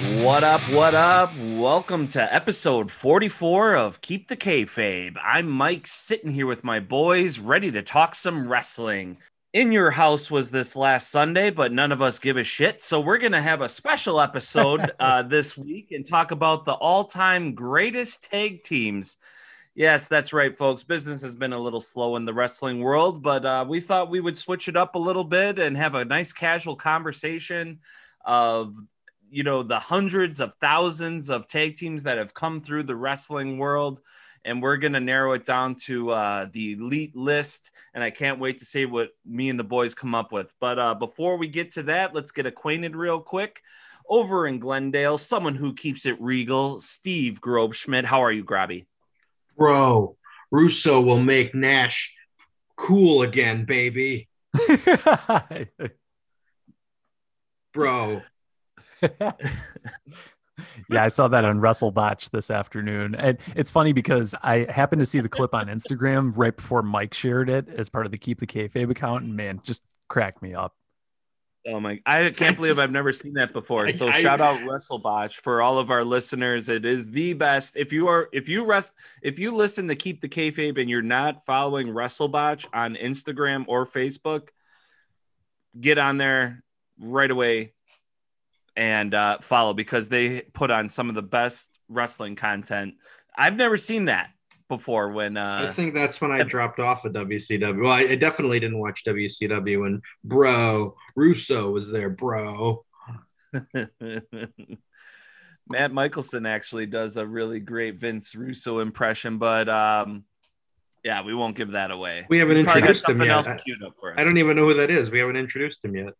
What up? What up? Welcome to episode 44 of Keep the Kayfabe. I'm Mike, sitting here with my boys, ready to talk some wrestling. In your house was this last Sunday, but none of us give a shit. So we're gonna have a special episode uh, this week and talk about the all-time greatest tag teams. Yes, that's right, folks. Business has been a little slow in the wrestling world, but uh, we thought we would switch it up a little bit and have a nice casual conversation of you know the hundreds of thousands of tag teams that have come through the wrestling world and we're going to narrow it down to uh, the elite list and i can't wait to see what me and the boys come up with. But uh, before we get to that let's get acquainted real quick. Over in glendale someone who keeps it regal steve grobschmidt how are you grabby? Bro, Russo will make Nash cool again, baby. Bro, yeah, I saw that on Russell Botch this afternoon. And it's funny because I happened to see the clip on Instagram right before Mike shared it as part of the Keep the Kayfabe account. And man, just cracked me up. Oh my! I can't believe I've never seen that before. So I, shout out Russell Botch for all of our listeners. It is the best. If you are, if you rest, if you listen to Keep the Kayfabe and you're not following Russell Botch on Instagram or Facebook, get on there right away and uh, follow because they put on some of the best wrestling content. I've never seen that before. When uh, I think that's when I dropped off of WCW. Well, I, I definitely didn't watch WCW when Bro Russo was there, bro. Matt Michelson actually does a really great Vince Russo impression, but um, yeah, we won't give that away. We haven't He's introduced him yet. I, I don't even know who that is. We haven't introduced him yet.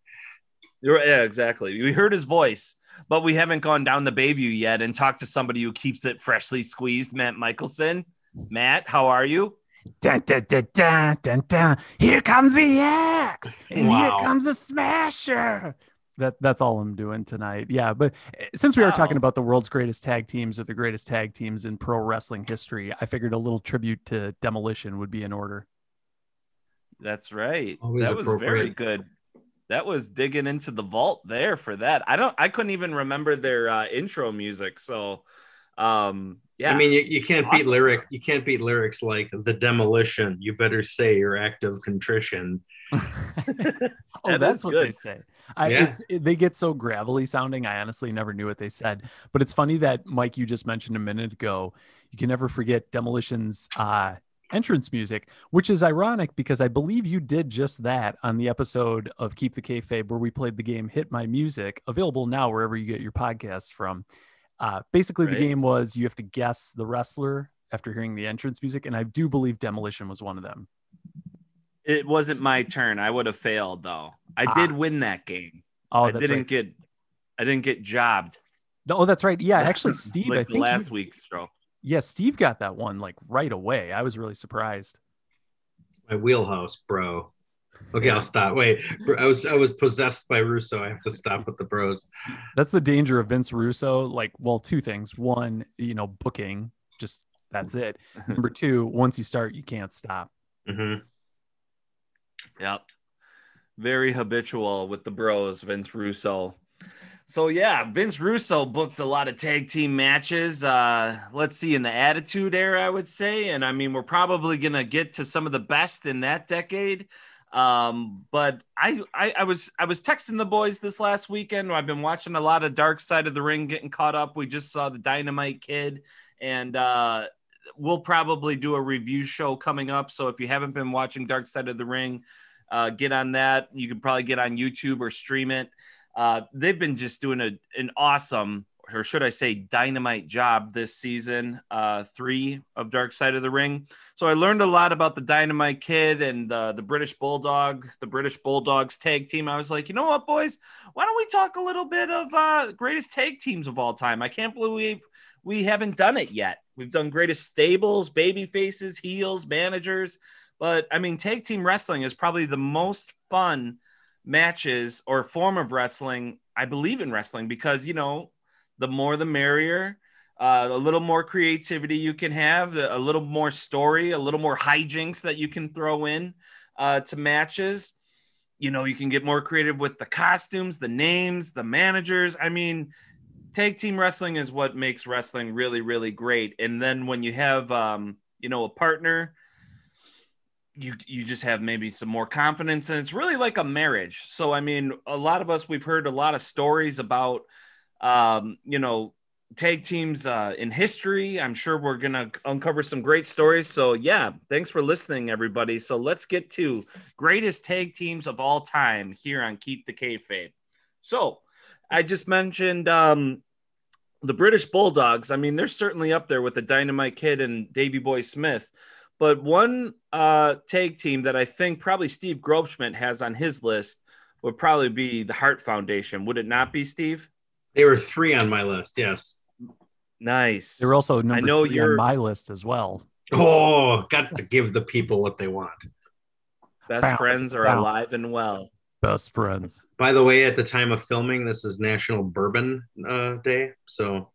You're, yeah, exactly. We heard his voice, but we haven't gone down the Bayview yet and talked to somebody who keeps it freshly squeezed. Matt Michelson. Matt, how are you? Dun, dun, dun, dun, dun, dun. Here comes the axe, and wow. here comes the smasher. That that's all I'm doing tonight. Yeah, but eh, since we wow. are talking about the world's greatest tag teams or the greatest tag teams in pro wrestling history, I figured a little tribute to Demolition would be in order. That's right. Always that was very good that was digging into the vault there for that. I don't I couldn't even remember their uh, intro music. So um yeah. I mean you, you can't awesome. beat lyric you can't beat lyrics like the demolition. You better say your act of contrition. oh, that that's what good. they say. I, yeah. it, they get so gravelly sounding. I honestly never knew what they said, but it's funny that Mike, you just mentioned a minute ago. You can never forget Demolition's uh, entrance music, which is ironic because I believe you did just that on the episode of Keep the Kayfabe where we played the game Hit My Music, available now wherever you get your podcasts from. Uh, basically, right. the game was you have to guess the wrestler after hearing the entrance music, and I do believe Demolition was one of them. It wasn't my turn. I would have failed though. I ah. did win that game. Oh, I didn't right. get. I didn't get jobbed. Oh, that's right. Yeah, actually, Steve. like I think last week's show yeah, Steve got that one like right away. I was really surprised. My wheelhouse, bro. Okay, I'll stop. Wait, I was I was possessed by Russo. I have to stop with the bros. That's the danger of Vince Russo. Like, well, two things. One, you know, booking. Just that's it. Number two, once you start, you can't stop. Mm-hmm. Yep. Very habitual with the bros, Vince Russo. So yeah, Vince Russo booked a lot of tag team matches. Uh, let's see, in the Attitude Era, I would say, and I mean, we're probably gonna get to some of the best in that decade. Um, but I, I, I was, I was texting the boys this last weekend. I've been watching a lot of Dark Side of the Ring, getting caught up. We just saw the Dynamite Kid, and uh, we'll probably do a review show coming up. So if you haven't been watching Dark Side of the Ring, uh, get on that. You can probably get on YouTube or stream it. Uh, they've been just doing a, an awesome or should I say, dynamite job this season, uh, three of Dark Side of the Ring. So I learned a lot about the Dynamite Kid and the, the British Bulldog, the British Bulldogs tag team. I was like, you know what, boys? Why don't we talk a little bit of uh, greatest tag teams of all time? I can't believe we haven't done it yet. We've done greatest stables, baby faces, heels, managers. But I mean, tag team wrestling is probably the most fun matches or form of wrestling. I believe in wrestling because, you know, the more the merrier. Uh, a little more creativity you can have, a little more story, a little more hijinks that you can throw in uh, to matches. You know, you can get more creative with the costumes, the names, the managers. I mean, tag team wrestling is what makes wrestling really, really great. And then when you have, um, you know, a partner you you just have maybe some more confidence and it's really like a marriage. So i mean a lot of us we've heard a lot of stories about um you know tag teams uh in history. I'm sure we're gonna uncover some great stories. So yeah thanks for listening everybody. So let's get to greatest tag teams of all time here on keep the kayfabe. So i just mentioned um the british bulldogs. I mean they're certainly up there with the dynamite kid and davy boy smith. But one uh, tag team that I think probably Steve Grobschmidt has on his list would probably be the Hart Foundation. Would it not be, Steve? They were three on my list. Yes. Nice. They're also number I know you're... on my list as well. Oh, got to give the people what they want. Best bow, friends are bow. alive and well. Best friends. By the way, at the time of filming, this is National Bourbon uh, Day, so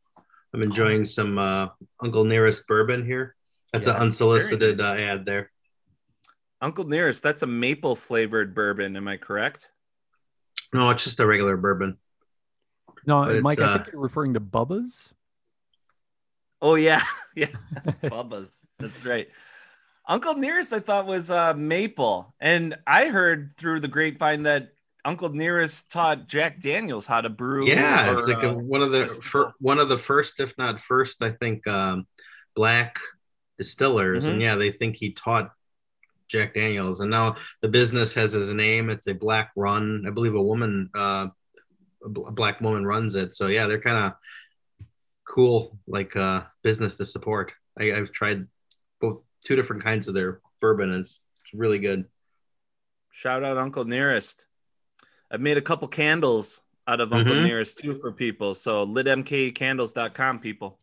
I'm enjoying some uh, Uncle Nearest bourbon here. That's yeah, an unsolicited uh, ad there. Uncle Nearest, that's a maple flavored bourbon. Am I correct? No, it's just a regular bourbon. No, Mike, I think uh, you're referring to Bubba's. Oh yeah, yeah, Bubba's. That's right. Uncle Nearest, I thought was uh, maple, and I heard through the grapevine that Uncle Nearest taught Jack Daniels how to brew. Yeah, or, it's like a, uh, one of the fir- one of the first, if not first, I think, um, black distillers, mm-hmm. and yeah, they think he taught Jack Daniels, and now the business has his name. It's a black run, I believe. A woman, uh, a black woman runs it. So yeah, they're kind of cool, like uh, business to support. I, I've tried both two different kinds of their bourbon, and it's, it's really good. Shout out Uncle Nearest. I've made a couple candles out of Uncle mm-hmm. Nearest too for people. So litmkcandles.com people.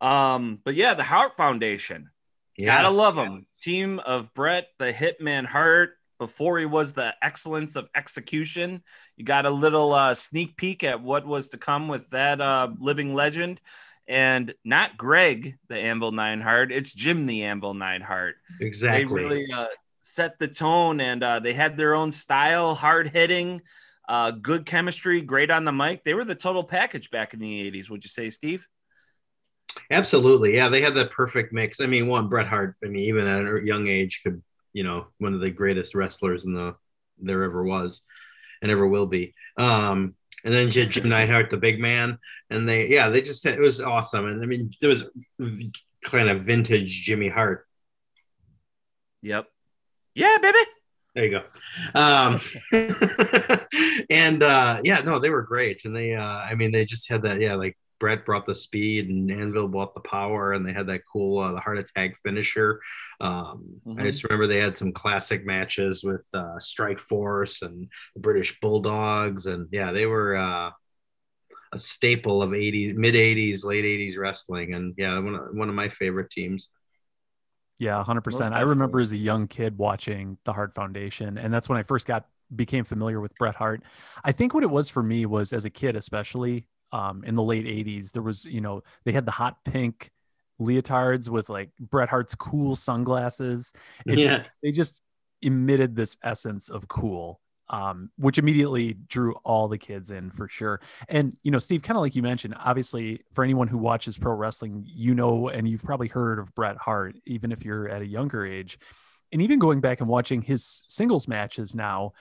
Um, but yeah, the Hart Foundation. Yes. Gotta love them. Team of Bret the Hitman Hart, before he was the excellence of execution. You got a little uh, sneak peek at what was to come with that uh, living legend. And not Greg, the Anvil Neidhart, it's Jim the Anvil Neidhart. Exactly. They really uh, set the tone and uh, they had their own style, hard hitting, uh, good chemistry, great on the mic. They were the total package back in the 80s, would you say, Steve? Absolutely. Yeah, they had that perfect mix. I mean, one Bret Hart, I mean, even at a young age could, you know, one of the greatest wrestlers in the there ever was and ever will be. Um, and then Jim Neidhart, the big man, and they, yeah, they just it was awesome. And I mean, there was kind of vintage Jimmy Hart. Yep. Yeah, baby. There you go. Um, and uh, yeah, no, they were great, and they, uh, I mean, they just had that, yeah, like Bret brought the speed and Anvil brought the power, and they had that cool uh, the Hart Attack finisher. Um, mm-hmm. I just remember they had some classic matches with uh, Strike Force and the British Bulldogs, and yeah, they were uh, a staple of 80s, mid 80s, late 80s wrestling, and yeah, one of, one of my favorite teams. Yeah, 100%. I remember as a young kid watching the Hart Foundation, and that's when I first got became familiar with Bret Hart. I think what it was for me was as a kid, especially um, in the late 80s. There was, you know, they had the hot pink leotards with like Bret Hart's cool sunglasses. It yeah. Just, they just emitted this essence of cool. Um, which immediately drew all the kids in for sure. And you know, Steve, kind of like you mentioned, obviously, for anyone who watches pro wrestling, you know, and you've probably heard of Bret Hart, even if you're at a younger age. And even going back and watching his singles matches now,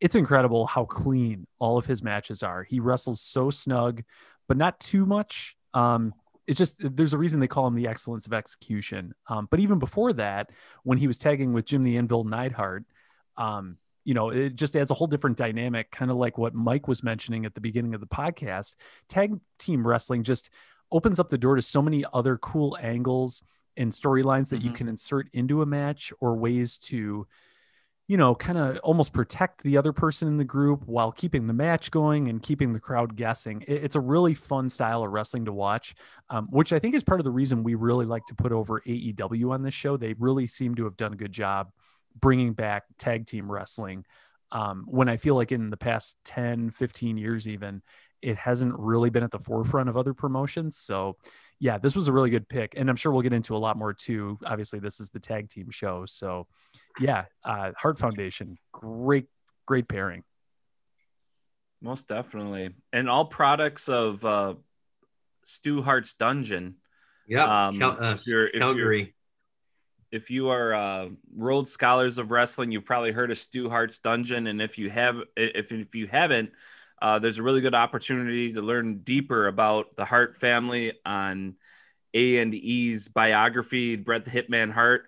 it's incredible how clean all of his matches are. He wrestles so snug, but not too much. Um, it's just there's a reason they call him the excellence of execution. Um, but even before that, when he was tagging with Jim the Anvil Neidhart, um, you know, it just adds a whole different dynamic, kind of like what Mike was mentioning at the beginning of the podcast. Tag team wrestling just opens up the door to so many other cool angles and storylines that mm-hmm. you can insert into a match or ways to you know, kind of almost protect the other person in the group while keeping the match going and keeping the crowd guessing. It's a really fun style of wrestling to watch, um, which I think is part of the reason we really like to put over AEW on this show. They really seem to have done a good job bringing back tag team wrestling. Um, when I feel like in the past 10, 15 years, even, it hasn't really been at the forefront of other promotions. So, yeah, this was a really good pick. And I'm sure we'll get into a lot more too. Obviously, this is the tag team show. So, yeah, uh, Hart Foundation, great, great pairing. Most definitely, and all products of uh, Stu Hart's Dungeon. Yeah, um, Cal- uh, if you're, if Calgary. You're, if you are uh, Rhodes Scholars of Wrestling, you've probably heard of Stu Hart's Dungeon, and if you have, if if you haven't, uh, there's a really good opportunity to learn deeper about the Hart family on A and E's biography, Bret the Hitman Hart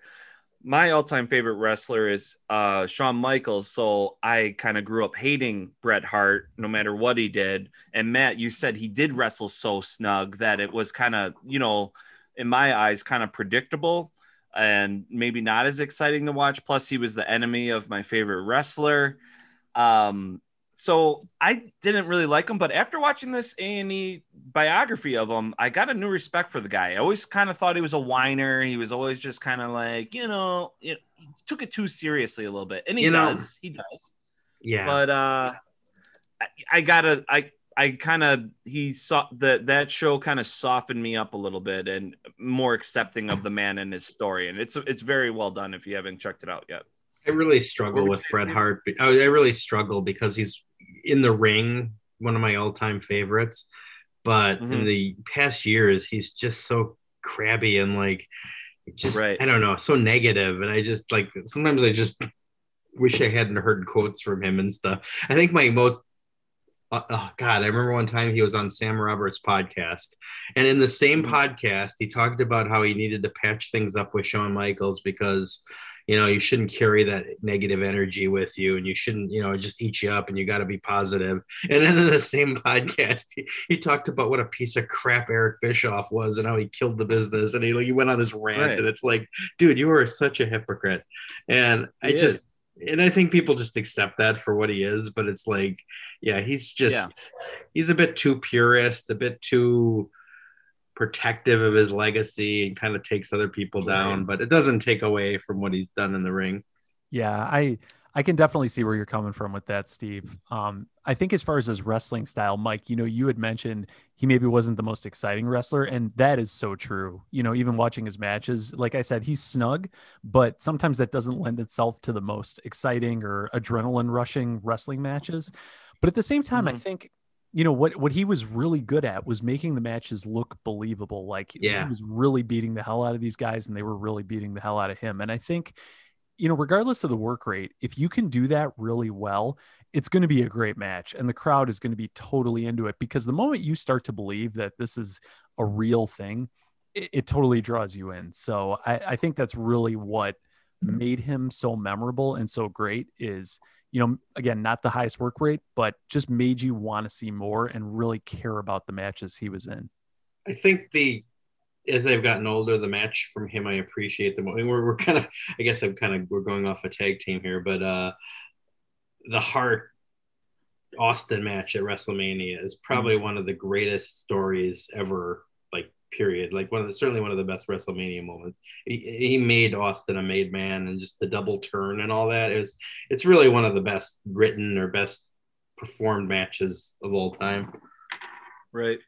my all-time favorite wrestler is uh, Shawn Michaels. So I kind of grew up hating Bret Hart, no matter what he did. And Matt, you said he did wrestle so snug that it was kind of, you know, in my eyes, kind of predictable and maybe not as exciting to watch. Plus, he was the enemy of my favorite wrestler. Um, so I didn't really like him, but after watching this A and E biography of him, I got a new respect for the guy. I always kind of thought he was a whiner. He was always just kind of like, you know, it, he took it too seriously a little bit, and he you does. Know, he does. Yeah. But uh, I, I gotta, I, I kind of he saw that that show kind of softened me up a little bit and more accepting of the man and his story, and it's it's very well done. If you haven't checked it out yet. I really struggle with Bret Hart. I really struggle because he's in the ring, one of my all-time favorites. But mm-hmm. in the past years, he's just so crabby and like just right. I don't know, so negative. And I just like sometimes I just wish I hadn't heard quotes from him and stuff. I think my most uh, oh god, I remember one time he was on Sam Roberts' podcast, and in the same mm-hmm. podcast, he talked about how he needed to patch things up with Shawn Michaels because you know you shouldn't carry that negative energy with you and you shouldn't you know just eat you up and you got to be positive and then in the same podcast he, he, talked about what a piece of crap eric bischoff was and how he killed the business and he, he went on this rant right. and it's like dude you are such a hypocrite and i he just and i think people just accept that for what he is but it's like yeah he's just yeah. he's a bit too purist a bit too protective of his legacy and kind of takes other people down, but it doesn't take away from what he's done in the ring. Yeah, I I can definitely see where you're coming from with that, Steve. Um, I think as far as his wrestling style, Mike, you know, you had mentioned he maybe wasn't the most exciting wrestler, and that is so true. You know, even watching his matches, like I said, he's snug, but sometimes that doesn't lend itself to the most exciting or adrenaline rushing wrestling matches. But at the same time, mm-hmm. I think you know what what he was really good at was making the matches look believable like yeah. he was really beating the hell out of these guys and they were really beating the hell out of him and i think you know regardless of the work rate if you can do that really well it's going to be a great match and the crowd is going to be totally into it because the moment you start to believe that this is a real thing it, it totally draws you in so I, I think that's really what mm-hmm. made him so memorable and so great is you know, again, not the highest work rate, but just made you want to see more and really care about the matches he was in. I think the as I've gotten older, the match from him I appreciate the most. We're, we're kind of, I guess I'm kind of we're going off a tag team here, but uh the Hart Austin match at WrestleMania is probably mm-hmm. one of the greatest stories ever period. Like one of the certainly one of the best WrestleMania moments. He, he made Austin a made man, and just the double turn and all that. It it's really one of the best written or best performed matches of all time. Right,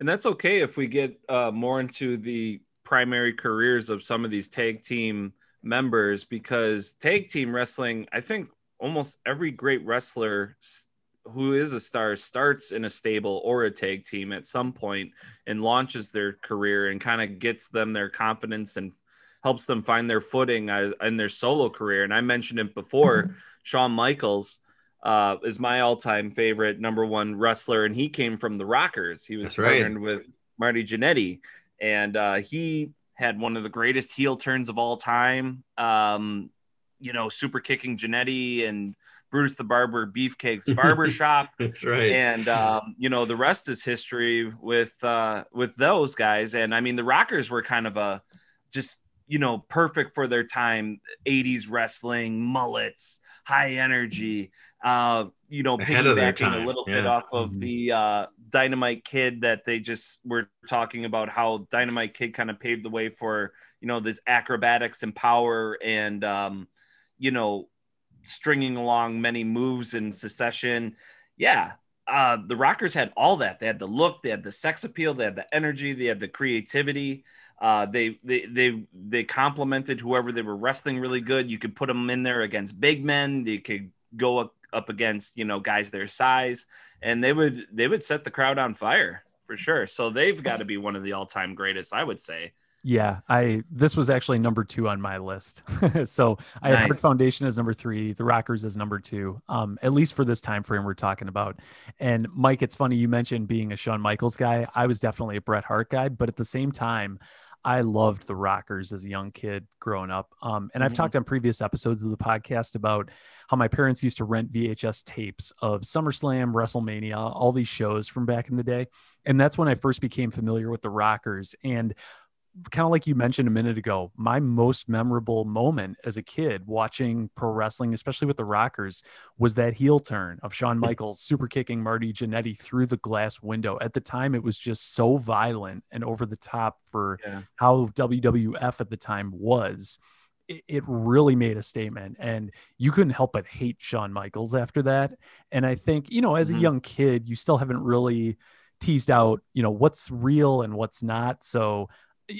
and that's okay if we get uh, more into the primary careers of some of these tag team members because tag team wrestling, I think almost every great wrestler who is a star starts in a stable or a tag team at some point and launches their career and kind of gets them their confidence and helps them find their footing uh, in their solo career. And I mentioned it before, mm-hmm. Shawn Michaels uh, is my all-time favorite number one wrestler, and he came from the Rockers. He was That's partnered right. with Marty Jannetty, and uh, he had one of the greatest heel turns of all time. Um, you know, super kicking Jannetty and Bruce the Barber Beefcake's barbershop. That's right. And um, you know, the rest is history with uh with those guys. And I mean the Rockers were kind of a just you know perfect for their time 80s wrestling mullets high energy uh you know piggybacking a little yeah. bit off of mm-hmm. the uh dynamite kid that they just were talking about how dynamite kid kind of paved the way for you know this acrobatics and power and um you know stringing along many moves in succession. Yeah, uh, the Rockers had all that. They had the look, they had the sex appeal, they had the energy, they had the creativity. Uh, they they they they complemented whoever they were wrestling really good. You could put them in there against big men. You could go up, up against you know guys their size, and they would they would set the crowd on fire for sure. So they've got to be one of the all time greatest, I would say. Yeah, I this was actually number two on my list. so I nice. Hart Foundation as number three, the Rockers is number two. Um, at least for this time frame we're talking about. And Mike, it's funny you mentioned being a Shawn Michaels guy. I was definitely a Bret Hart guy, but at the same time, I loved the Rockers as a young kid growing up. Um, and I've mm-hmm. talked on previous episodes of the podcast about how my parents used to rent VHS tapes of SummerSlam, WrestleMania, all these shows from back in the day. And that's when I first became familiar with the Rockers. And kind of like you mentioned a minute ago, my most memorable moment as a kid watching pro wrestling, especially with the Rockers, was that heel turn of Shawn Michaels super kicking Marty Jannetty through the glass window. At the time, it was just so violent and over the top for yeah. how WWF at the time was. It, it really made a statement, and you couldn't help but hate Shawn Michaels after that. And I think, you know, as mm-hmm. a young kid, you still haven't really teased out, you know, what's real and what's not. So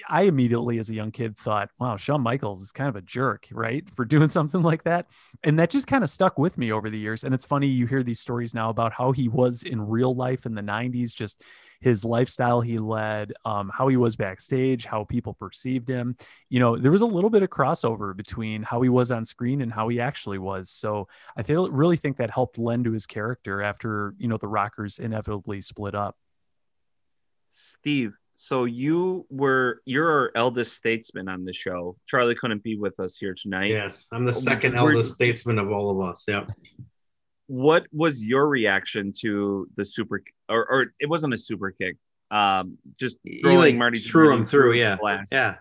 I immediately, as a young kid, thought, wow, Shawn Michaels is kind of a jerk, right? For doing something like that. And that just kind of stuck with me over the years. And it's funny, you hear these stories now about how he was in real life in the 90s, just his lifestyle he led, um, how he was backstage, how people perceived him. You know, there was a little bit of crossover between how he was on screen and how he actually was. So I feel, really think that helped lend to his character after, you know, the Rockers inevitably split up. Steve, so you were you're our eldest statesman on the show. Charlie couldn't be with us here tonight. Yes, I'm the second were, eldest statesman of all of us. Yeah. What was your reaction to the super or, or it wasn't a super kick? Um, just throwing like Marty threw him through. Yeah, yeah.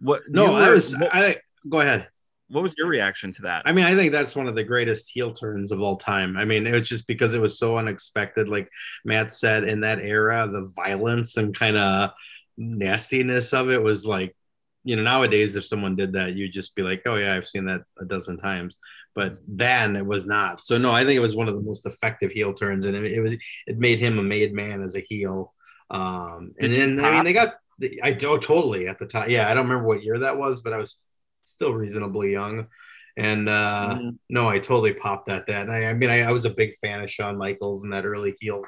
What? No, were, I was. What, I go ahead. What was your reaction to that? I mean, I think that's one of the greatest heel turns of all time. I mean, it was just because it was so unexpected. Like Matt said, in that era, the violence and kind of nastiness of it was like, you know, nowadays, if someone did that, you'd just be like, oh, yeah, I've seen that a dozen times. But then it was not. So, no, I think it was one of the most effective heel turns. And it, it was, it made him a made man as a heel. Um, and then, I mean, they got, I do totally at the time. Yeah, I don't remember what year that was, but I was still reasonably young. And uh, no, I totally popped at that. I, I, mean, I, I, was a big fan of Shawn Michaels in that early heel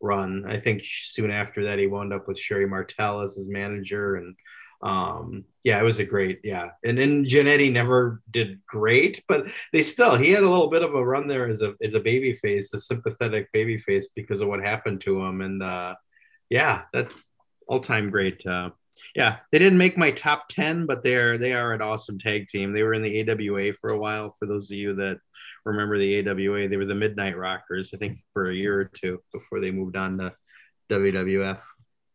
run. I think soon after that, he wound up with Sherri Martel as his manager. And um, yeah, it was a great, yeah. And then Jannetty never did great, but they still, he had a little bit of a run there as a, as a baby face, a sympathetic baby face because of what happened to him. And uh, yeah, that all time great. Uh, yeah, they didn't make my top 10, but they're they are an awesome tag team. They were in the AWA for a while. For those of you that remember the AWA, they were the Midnight Rockers, I think, for a year or two before they moved on to WWF.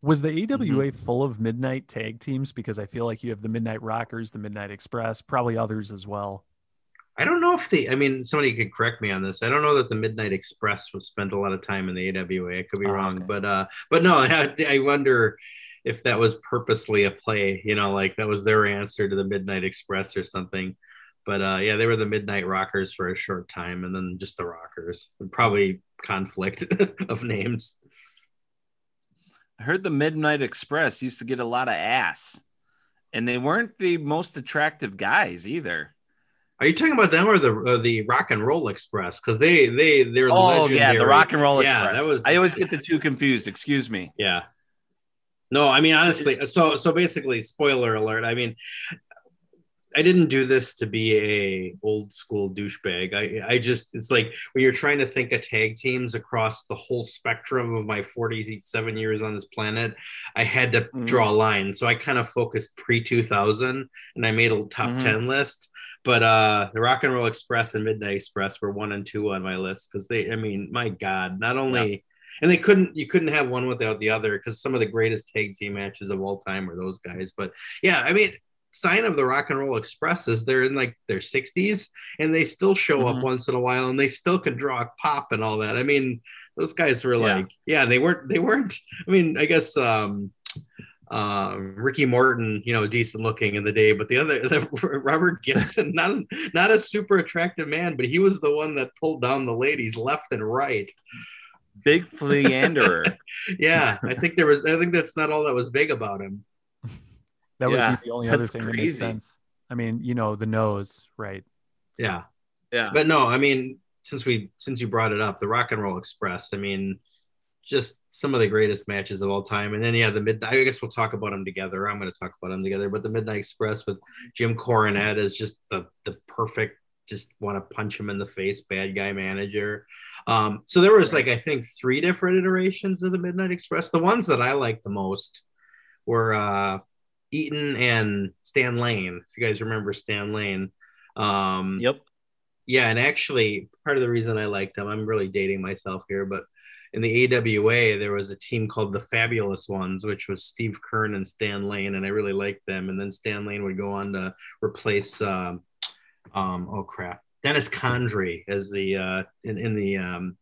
Was the AWA mm-hmm. full of midnight tag teams? Because I feel like you have the Midnight Rockers, the Midnight Express, probably others as well. I don't know if the, I mean, somebody could correct me on this. I don't know that the Midnight Express was spent a lot of time in the AWA. I could be oh, wrong, okay. but, uh, but no, I, I wonder if that was purposely a play, you know, like that was their answer to the Midnight Express or something. But uh, yeah, they were the Midnight Rockers for a short time, and then just the Rockers. Probably conflict of names. I heard the Midnight Express used to get a lot of ass, and they weren't the most attractive guys either. Are you talking about them or the or the Rock and Roll Express? Because they they they're oh legendary. yeah, the Rock and Roll Express. That was. I always get the two confused. Excuse me. Yeah, no, I mean honestly, so so basically, spoiler alert. I mean, I didn't do this to be a old school douchebag. I I just it's like when you're trying to think of tag teams across the whole spectrum of my 47 years on this planet, I had to mm-hmm. draw a line. So I kind of focused pre 2000 and I made a top mm-hmm. 10 list. but uh the Rock and Roll Express and Midnight Express were one and two on my list because they, I mean, my God, not only. Yeah. And they couldn't, you couldn't have one without the other because some of the greatest tag team matches of all time were those guys. But yeah, I mean, sign of the Rock and Roll Express is they're in like their 60s and they still show mm-hmm. up once in a while and they still can draw a pop and all that. I mean, those guys were like, yeah, they weren't, they weren't, I mean, I guess, um, um, Ricky Morton, you know, decent looking in the day, but the other the, Robert Gibson, not not a super attractive man, but he was the one that pulled down the ladies left and right. Big Fleanderer. yeah, I think there was. I think that's not all that was big about him. That would yeah, be the only other thing crazy. that makes sense. I mean, you know, the nose, right? So, yeah, yeah. But no, I mean, since we since you brought it up, the Rock and Roll Express. I mean, just some of the greatest matches of all time. And then yeah, the midnight. I guess we'll talk about them together. I'm going to talk about them together. But the Midnight Express with Jim Cornette is just the the perfect. Just want to punch him in the face, bad guy manager. Um, so there was like I think three different iterations of the Midnight Express. The ones that I liked the most were uh, Eaton and Stan Lane. If you guys remember Stan Lane. Um, yep. Yeah, and actually, part of the reason I liked him, I'm really dating myself here, but in the AWA, there was a team called the Fabulous Ones, which was Steve Keirn and Stan Lane, and I really liked them. And then Stan Lane would go on to replace, um, um, oh crap, Dennis Condrey as the uh, in, in the um,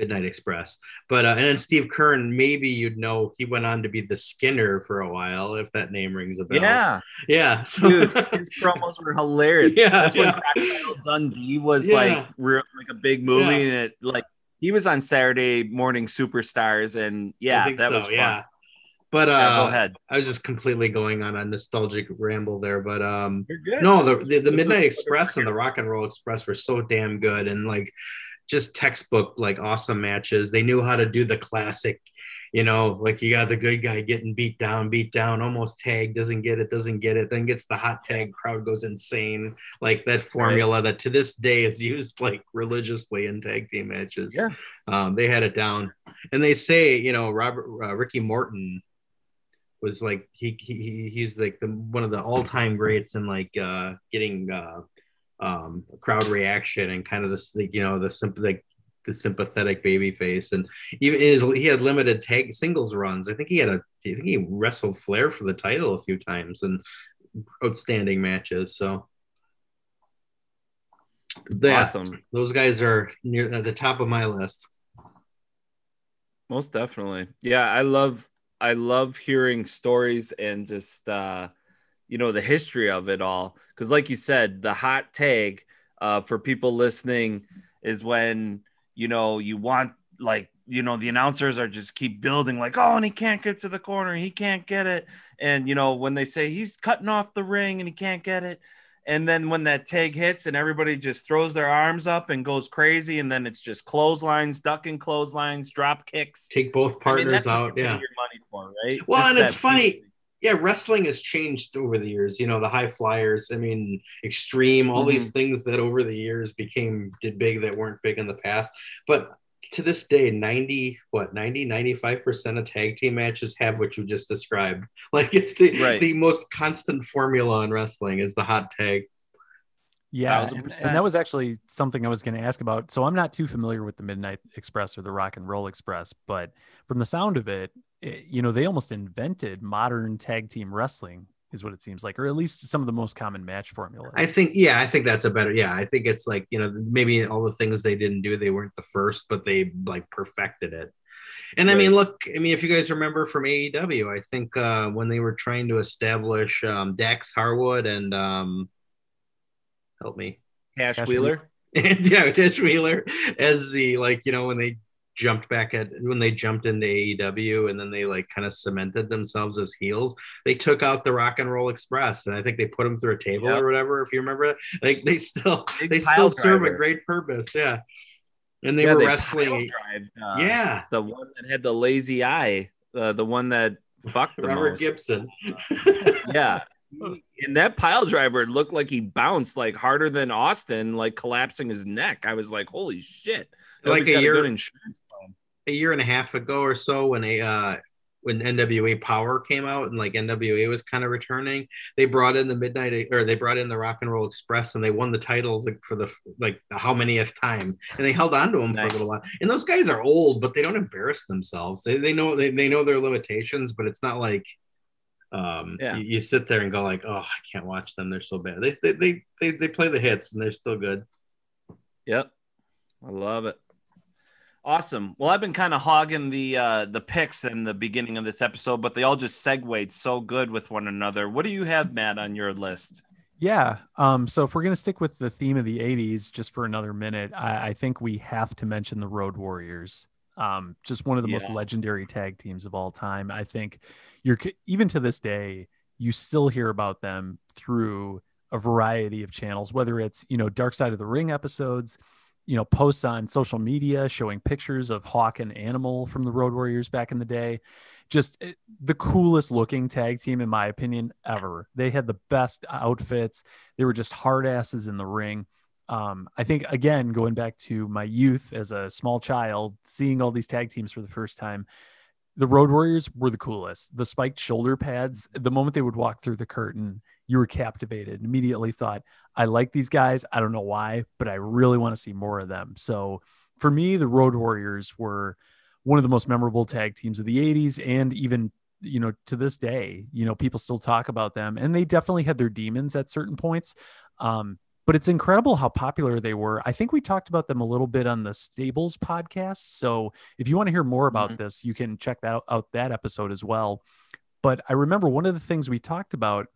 Midnight Express. But uh, and then Steve Keirn, maybe you'd know he went on to be the Skinner for a while, if that name rings a bell. Yeah, yeah. So Dude, his promos were hilarious. Yeah, that's yeah. when Crocodile Dundee was yeah. like real, like a big movie, yeah. and it like he was on Saturday Morning Superstars, and yeah, that so, was fun. Yeah. But uh, yeah, go ahead. I was just completely going on a nostalgic ramble there, but um, no, the the, the Midnight Express and the Rock and Roll Express were so damn good, and like just textbook like awesome matches. They knew how to do the classic, you know, like you got the good guy getting beat down, beat down, almost tag, doesn't get it, doesn't get it, then gets the hot tag, crowd goes insane. Like that formula right. that to this day is used like religiously in tag team matches. Yeah. Um, they had it down. And they say, you know, Robert uh, Ricky Morton was like he, he he's like the one of the all-time greats in like uh getting uh um, crowd reaction and kind of this, like you know, the sympathetic, the sympathetic baby face. And even his, he had limited tag singles runs. I think he had a, I think he wrestled Flair for the title a few times and outstanding matches. So yeah, awesome. Those guys are near at the top of my list. Most definitely. Yeah. I love, I love hearing stories and just, uh, you know the history of it all. Because like you said the hot tag uh, for people listening is when you know you want like you know the announcers are just keep building like oh and he can't get to the corner he can't get it. And you know when they say he's cutting off the ring and he can't get it and then when that tag hits and everybody just throws their arms up and goes crazy and then it's just clotheslines ducking clotheslines drop kicks take both partners I mean, out yeah your money for right well just and it's funny yeah, wrestling has changed over the years. You know, the high flyers, I mean, extreme, all mm-hmm. these things that over the years became did big that weren't big in the past. But to this day, 90, what, 90, 95% of tag team matches have what you just described. Like it's the, right. the most constant formula in wrestling is the hot tag. Yeah, and, and, that was actually something I was going to ask about. So I'm not too familiar with the Midnight Express or the Rock and Roll Express, but from the sound of it, it, you know, they almost invented modern tag team wrestling, is what it seems like, or at least some of the most common match formulas. I think, yeah, I think that's a better, yeah, I think it's like, you know, maybe all the things they didn't do, they weren't the first, but they like perfected it. And right. I mean, look, I mean, if you guys remember from AEW, I think uh, when they were trying to establish um, Dax Harwood and um, help me. Cash, Cash Wheeler. And yeah, Cash Wheeler as the like, you know, when they jumped back at when they jumped into AEW and then they like kind of cemented themselves as heels. They took out the Rock and Roll Express and I think they put them through a table yep. or whatever. If you remember it, like they still Big they still serve a great purpose. Yeah. And they yeah, were they wrestling. uh, yeah. The one that had the lazy eye, uh, the one that fucked the Robert most. Gibson. yeah and that pile driver looked like he bounced like harder than Austin, like collapsing his neck. I was like, holy shit. Like a year, a, year and a half ago or so when a uh when NWA Power came out and like NWA was kind of returning, they brought in the Midnight or they brought in the Rock and Roll Express and they won the titles like, for the like the how manyth time and they held on to them nice. for a little while. And those guys are old, but they don't embarrass themselves. They, they know they, they know their limitations, but it's not like um yeah. you, you, sit there and go like, oh, I can't watch them. They're so bad. They they they they, they play the hits and they're still good. Yep. I love it. Awesome. Well, I've been kind of hogging the uh, the picks in the beginning of this episode, but they all just segued so good with one another. What do you have, Matt, on your list? Yeah. Um, so if we're gonna stick with the theme of the '80s just for another minute, I, I think we have to mention the Road Warriors. Um, just one of the yeah. most legendary tag teams of all time. I think you're even to this day, you still hear about them through a variety of channels, whether it's you know Dark Side of the Ring episodes you know posts on social media showing pictures of hawk and animal from the road warriors back in the day. Just eh, the coolest looking tag team in my opinion ever. They had the best outfits. They were just hard asses in the ring. Um, i think again going back to my youth as a small child seeing all these tag teams for the first time the road warriors were the coolest. The spiked shoulder pads the moment they would walk through the curtain you were captivated. Immediately thought i like these guys. I don't know why but i really want to see more of them. So for me the road warriors were one of the most memorable tag teams of the 80s and even you know to this day you know people still talk about them and they definitely had their demons at certain points. Um, but it's incredible how popular they were. I think we talked about them a little bit on the Stables podcast. So if you want to hear more about mm-hmm. this, you can check that out, out that episode as well. But I remember one of the things we talked about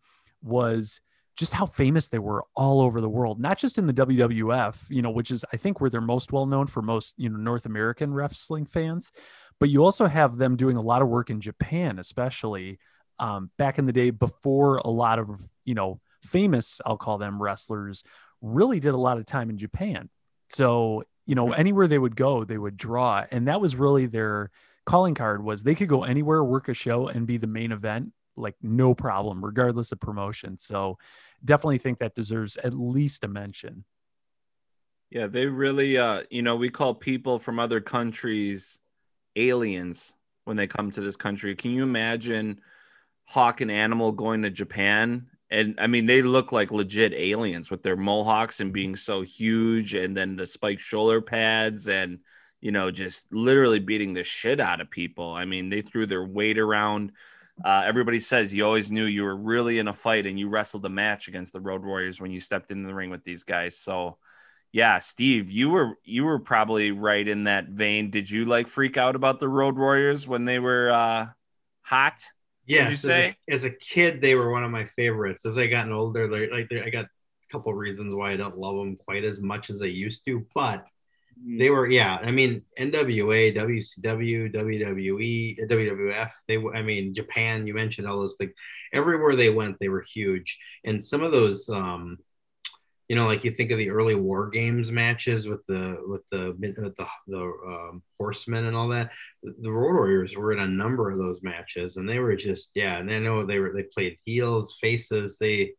was just how famous they were all over the world, not just in the WWF, you know, which is I think where they're most well known for most, you know, North American wrestling fans, but you also have them doing a lot of work in Japan, especially um, back in the day before a lot of, you know, famous, I'll call them wrestlers, really did a lot of time in Japan. So, you know, anywhere they would go, they would draw. And that was really their calling card was they could go anywhere, work a show and be the main event like no problem, regardless of promotion. So definitely think that deserves at least a mention. Yeah, they really uh you know, we call people from other countries aliens when they come to this country. Can you imagine Hawk and Animal going to Japan? And I mean, they look like legit aliens with their mohawks and being so huge, and then the spiked shoulder pads, and you know, just literally beating the shit out of people. I mean, they threw their weight around uh, everybody says you always knew you were really in a fight and you wrestled the match against the Road Warriors when you stepped in the ring with these guys. So, yeah, Steve, you were you were probably right in that vein. Did you like freak out about the Road Warriors when they were uh, hot? Yes, you say as a, as a, kid they were one of my favorites. As I gotten older, like I got a couple reasons why I don't love them quite as much as I used to, but they were, yeah. I mean, NWA, WCW, WWE, WWF. They, I mean, Japan. You mentioned all those things. Everywhere they went, they were huge. And some of those, um, you know, like you think of the early War Games matches with the with the with the, the um, Horsemen and all that. The Road Warriors were in a number of those matches, and they were just, yeah. And I know they were they played heels, faces. They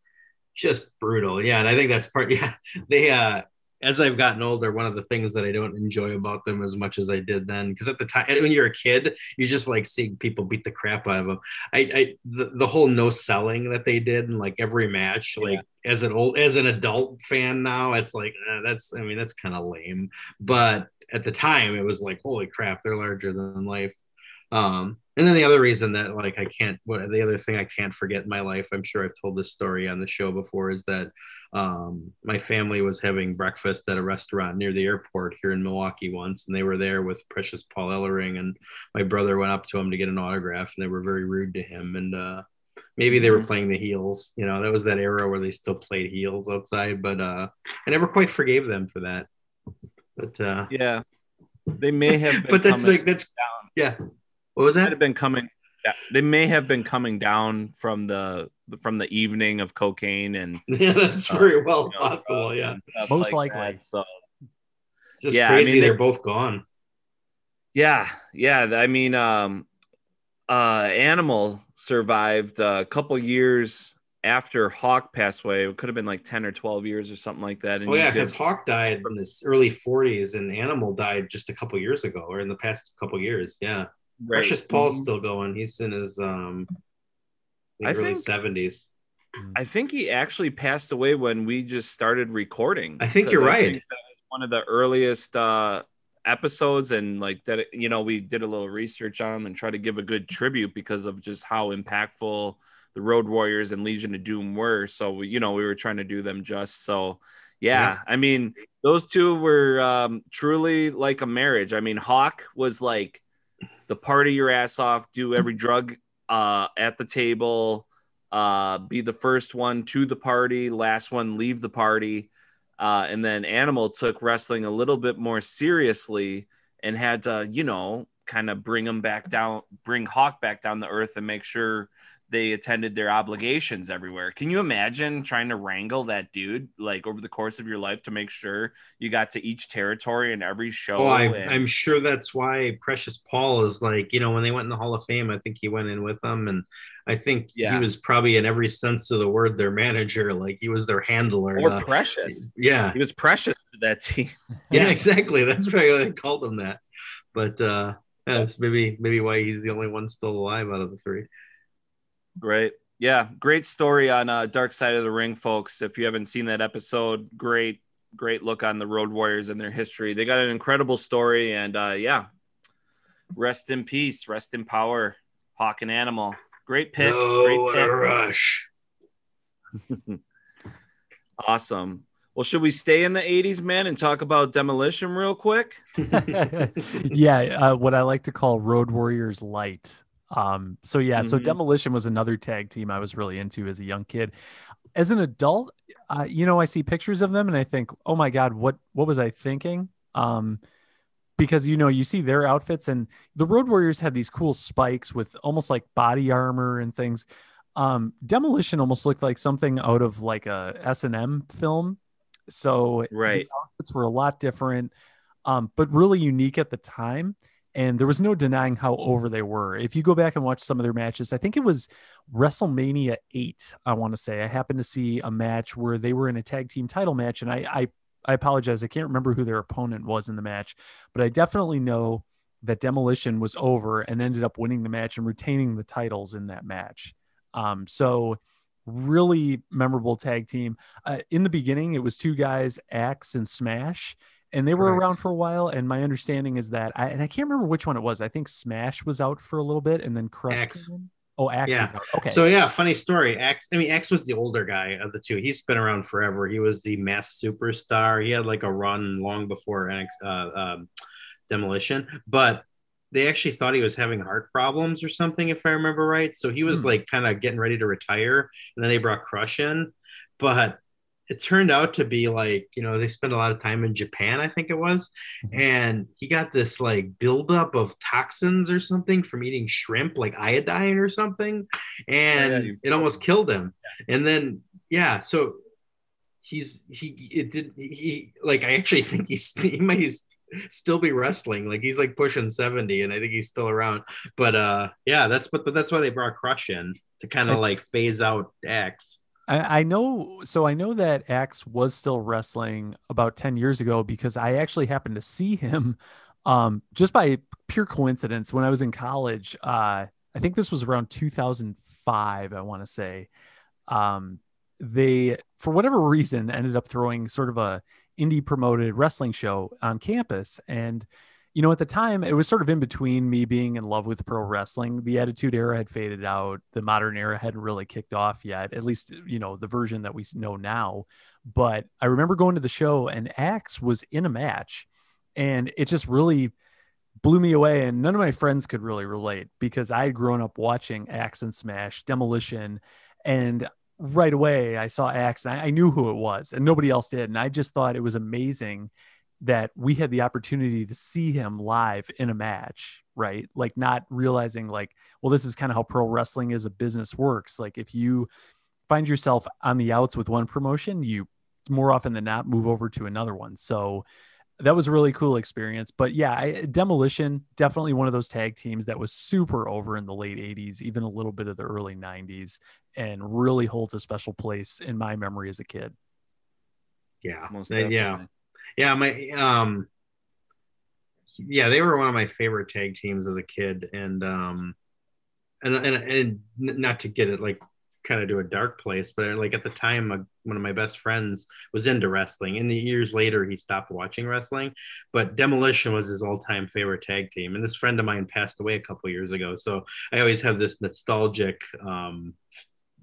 just brutal. Yeah, and I think that's part. Yeah, they uh as I've gotten older, one of the things that I don't enjoy about them as much as I did then, because at the time when you're a kid, you just like seeing people beat the crap out of them. I, I the, the whole no selling that they did in like every match, like yeah. as an old as an adult fan now, it's like eh, that's I mean that's kind of lame. But at the time, it was like holy crap, they're larger than life. Um, and then the other reason that like I can't, what the other thing I can't forget in my life, I'm sure I've told this story on the show before, is that um, my family was having breakfast at a restaurant near the airport here in Milwaukee once, and they were there with Precious Paul Ellering, and my brother went up to him to get an autograph, and they were very rude to him, and uh, maybe they were mm-hmm. playing the heels, you know, that was that era where they still played heels outside, but uh, I never quite forgave them for that. But uh, yeah, they may have, but that's like that's down. yeah what was that? Might have been coming. They may have been coming down from the from the evening of cocaine and yeah, that's uh, very well you know, possible. Yeah, most like likely. That. So just yeah, crazy. I mean, they're, they're both gone. Yeah, yeah. I mean, um, uh, Animal survived a couple years after Hawk passed away. It could have been like 10 or 12 years or something like that. And oh, yeah, because Hawk died from the early 40s and Animal died just a couple years ago or in the past couple years. Yeah. Right. Precious Paul's mm-hmm. still going. He's in his um I early seventies. I think he actually passed away when we just started recording. I think you're I right. Think one of the earliest uh episodes and like that you know we did a little research on him and try to give a good tribute because of just how impactful the road warriors and legion of doom were so we, you know we were trying to do them just so yeah, yeah. i mean those two were um, truly like a marriage i mean hawk was like the party your ass off do every drug uh, at the table uh, be the first one to the party last one leave the party. Uh, and then Animal took wrestling a little bit more seriously and had to, you know, kind of bring him back down, bring Hawk back down the earth and make sure they attended their obligations everywhere. Can you imagine trying to wrangle that dude like over the course of your life to make sure you got to each territory and every show? Oh, I, and... I'm sure that's why Precious Paul is like, you know, when they went in the Hall of Fame, I think he went in with them and I think yeah. he was probably in every sense of the word their manager, like he was their handler. Or precious. Yeah. He was precious to that team. yeah, exactly. That's why they called him that. But uh that's maybe maybe why he's the only one still alive out of the three. Great. Yeah, great story on uh, Dark Side of the Ring, folks. If you haven't seen that episode, great, great look on the Road Warriors and their history. They got an incredible story, and uh, yeah, rest in peace, rest in power, Hawk and Animal. Great pick. Oh, great what pick. a rush! awesome. Well, should we stay in the 80s, man, and talk about demolition real quick? yeah, uh, what I like to call Road Warriors Light. Um, so yeah, mm-hmm. so Demolition was another tag team I was really into as a young kid. As an adult, uh, you know, I see pictures of them and I think, oh my god, what what was I thinking? Um, because you know you see their outfits and the Road Warriors had these cool spikes with almost like body armor and things. Um, Demolition almost looked like something out of like a S and M film. So right, outfits were a lot different, um, but really unique at the time and there was no denying how over they were. If you go back and watch some of their matches, I think it was WrestleMania 8, I want to say. I happened to see a match where they were in a tag team title match, and I, I, I apologize, I can't remember who their opponent was in the match, but I definitely know that Demolition was over and ended up winning the match and retaining the titles in that match. Um, so really memorable tag team. Uh, in the beginning, it was two guys, Axe and Smash and they were Correct. around for a while. And my understanding is that I and I can't remember which one it was. I think Smash was out for a little bit, and then Crush. Axe. Oh, Axe yeah. Okay. So yeah, funny story. Axe. I mean, Axe was the older guy of the two. He's been around forever. He was the Masked Superstar. He had like a run long before uh, um, Demolition, but they actually thought he was having heart problems or something, if I remember right. So he was hmm. like kind of getting ready to retire, and then they brought Crush in. But it turned out to be like you know they spent a lot of time in japan i think it was mm-hmm. and he got this like buildup of toxins or something from eating shrimp like iodine or something and yeah, yeah, it almost killed him yeah. and then yeah so he's he it did he like i actually think he's he might still be wrestling like he's like pushing 70 and i think he's still around but uh yeah that's but, but that's why they brought crush in to kind of like phase out Axe I, I know. So I know that Axe was still wrestling about 10 years ago because I actually happened to see him um, just by pure coincidence when I was in college. Uh, I think this was around 2005, I want to say. Um, they, for whatever reason, ended up throwing sort of a indie promoted wrestling show on campus. And you know, at the time, it was sort of in between me being in love with pro wrestling. The Attitude Era had faded out. The modern era hadn't really kicked off yet, at least, you know, the version that we know now. But I remember going to the show and Axe was in a match and it just really blew me away. And none of my friends could really relate because I had grown up watching Axe and Smash, Demolition, and right away I saw Axe and I, I knew who it was and nobody else did. And I just thought it was amazing that we had the opportunity to see him live in a match, right? Like not realizing like, well, this is kind of how pro wrestling as a business works. Like if you find yourself on the outs with one promotion, you more often than not move over to another one. So that was a really cool experience. But yeah, I, Demolition definitely one of those tag teams that was super over in the late 80s, even a little bit of the early 90s, and really holds a special place in my memory as a kid. Yeah. yeah yeah, my um yeah, they were one of my favorite tag teams as a kid, and um, and and and not to get it like kind of to a dark place, but like at the time, one of my best friends was into wrestling. And the years later, he stopped watching wrestling. But Demolition was his all-time favorite tag team, and this friend of mine passed away a couple years ago. So I always have this nostalgic um,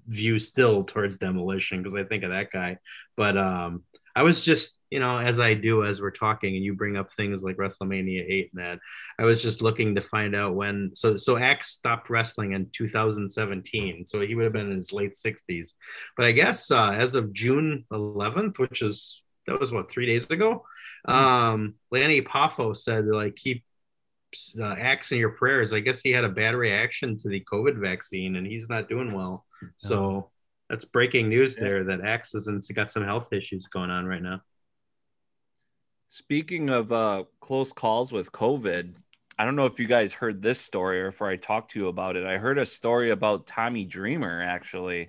view still towards Demolition because I think of that guy. But um, I was just, you know, as I do as we're talking, and you bring up things like WrestleMania eight and that, I was just looking to find out when. So, so Axe stopped wrestling in 2017, so he would have been in his late 60s. But I guess uh, as of June 11th, which is that was what three days ago, um, Lanny Poffo said like keep uh, Axe in your prayers. I guess he had a bad reaction to the COVID vaccine, and he's not doing well. So that's breaking news yeah. there that Axe has got some health issues going on right now. Speaking of uh, close calls with COVID, I don't know if you guys heard this story or if I talked to you about it. I heard a story about Tommy Dreamer actually,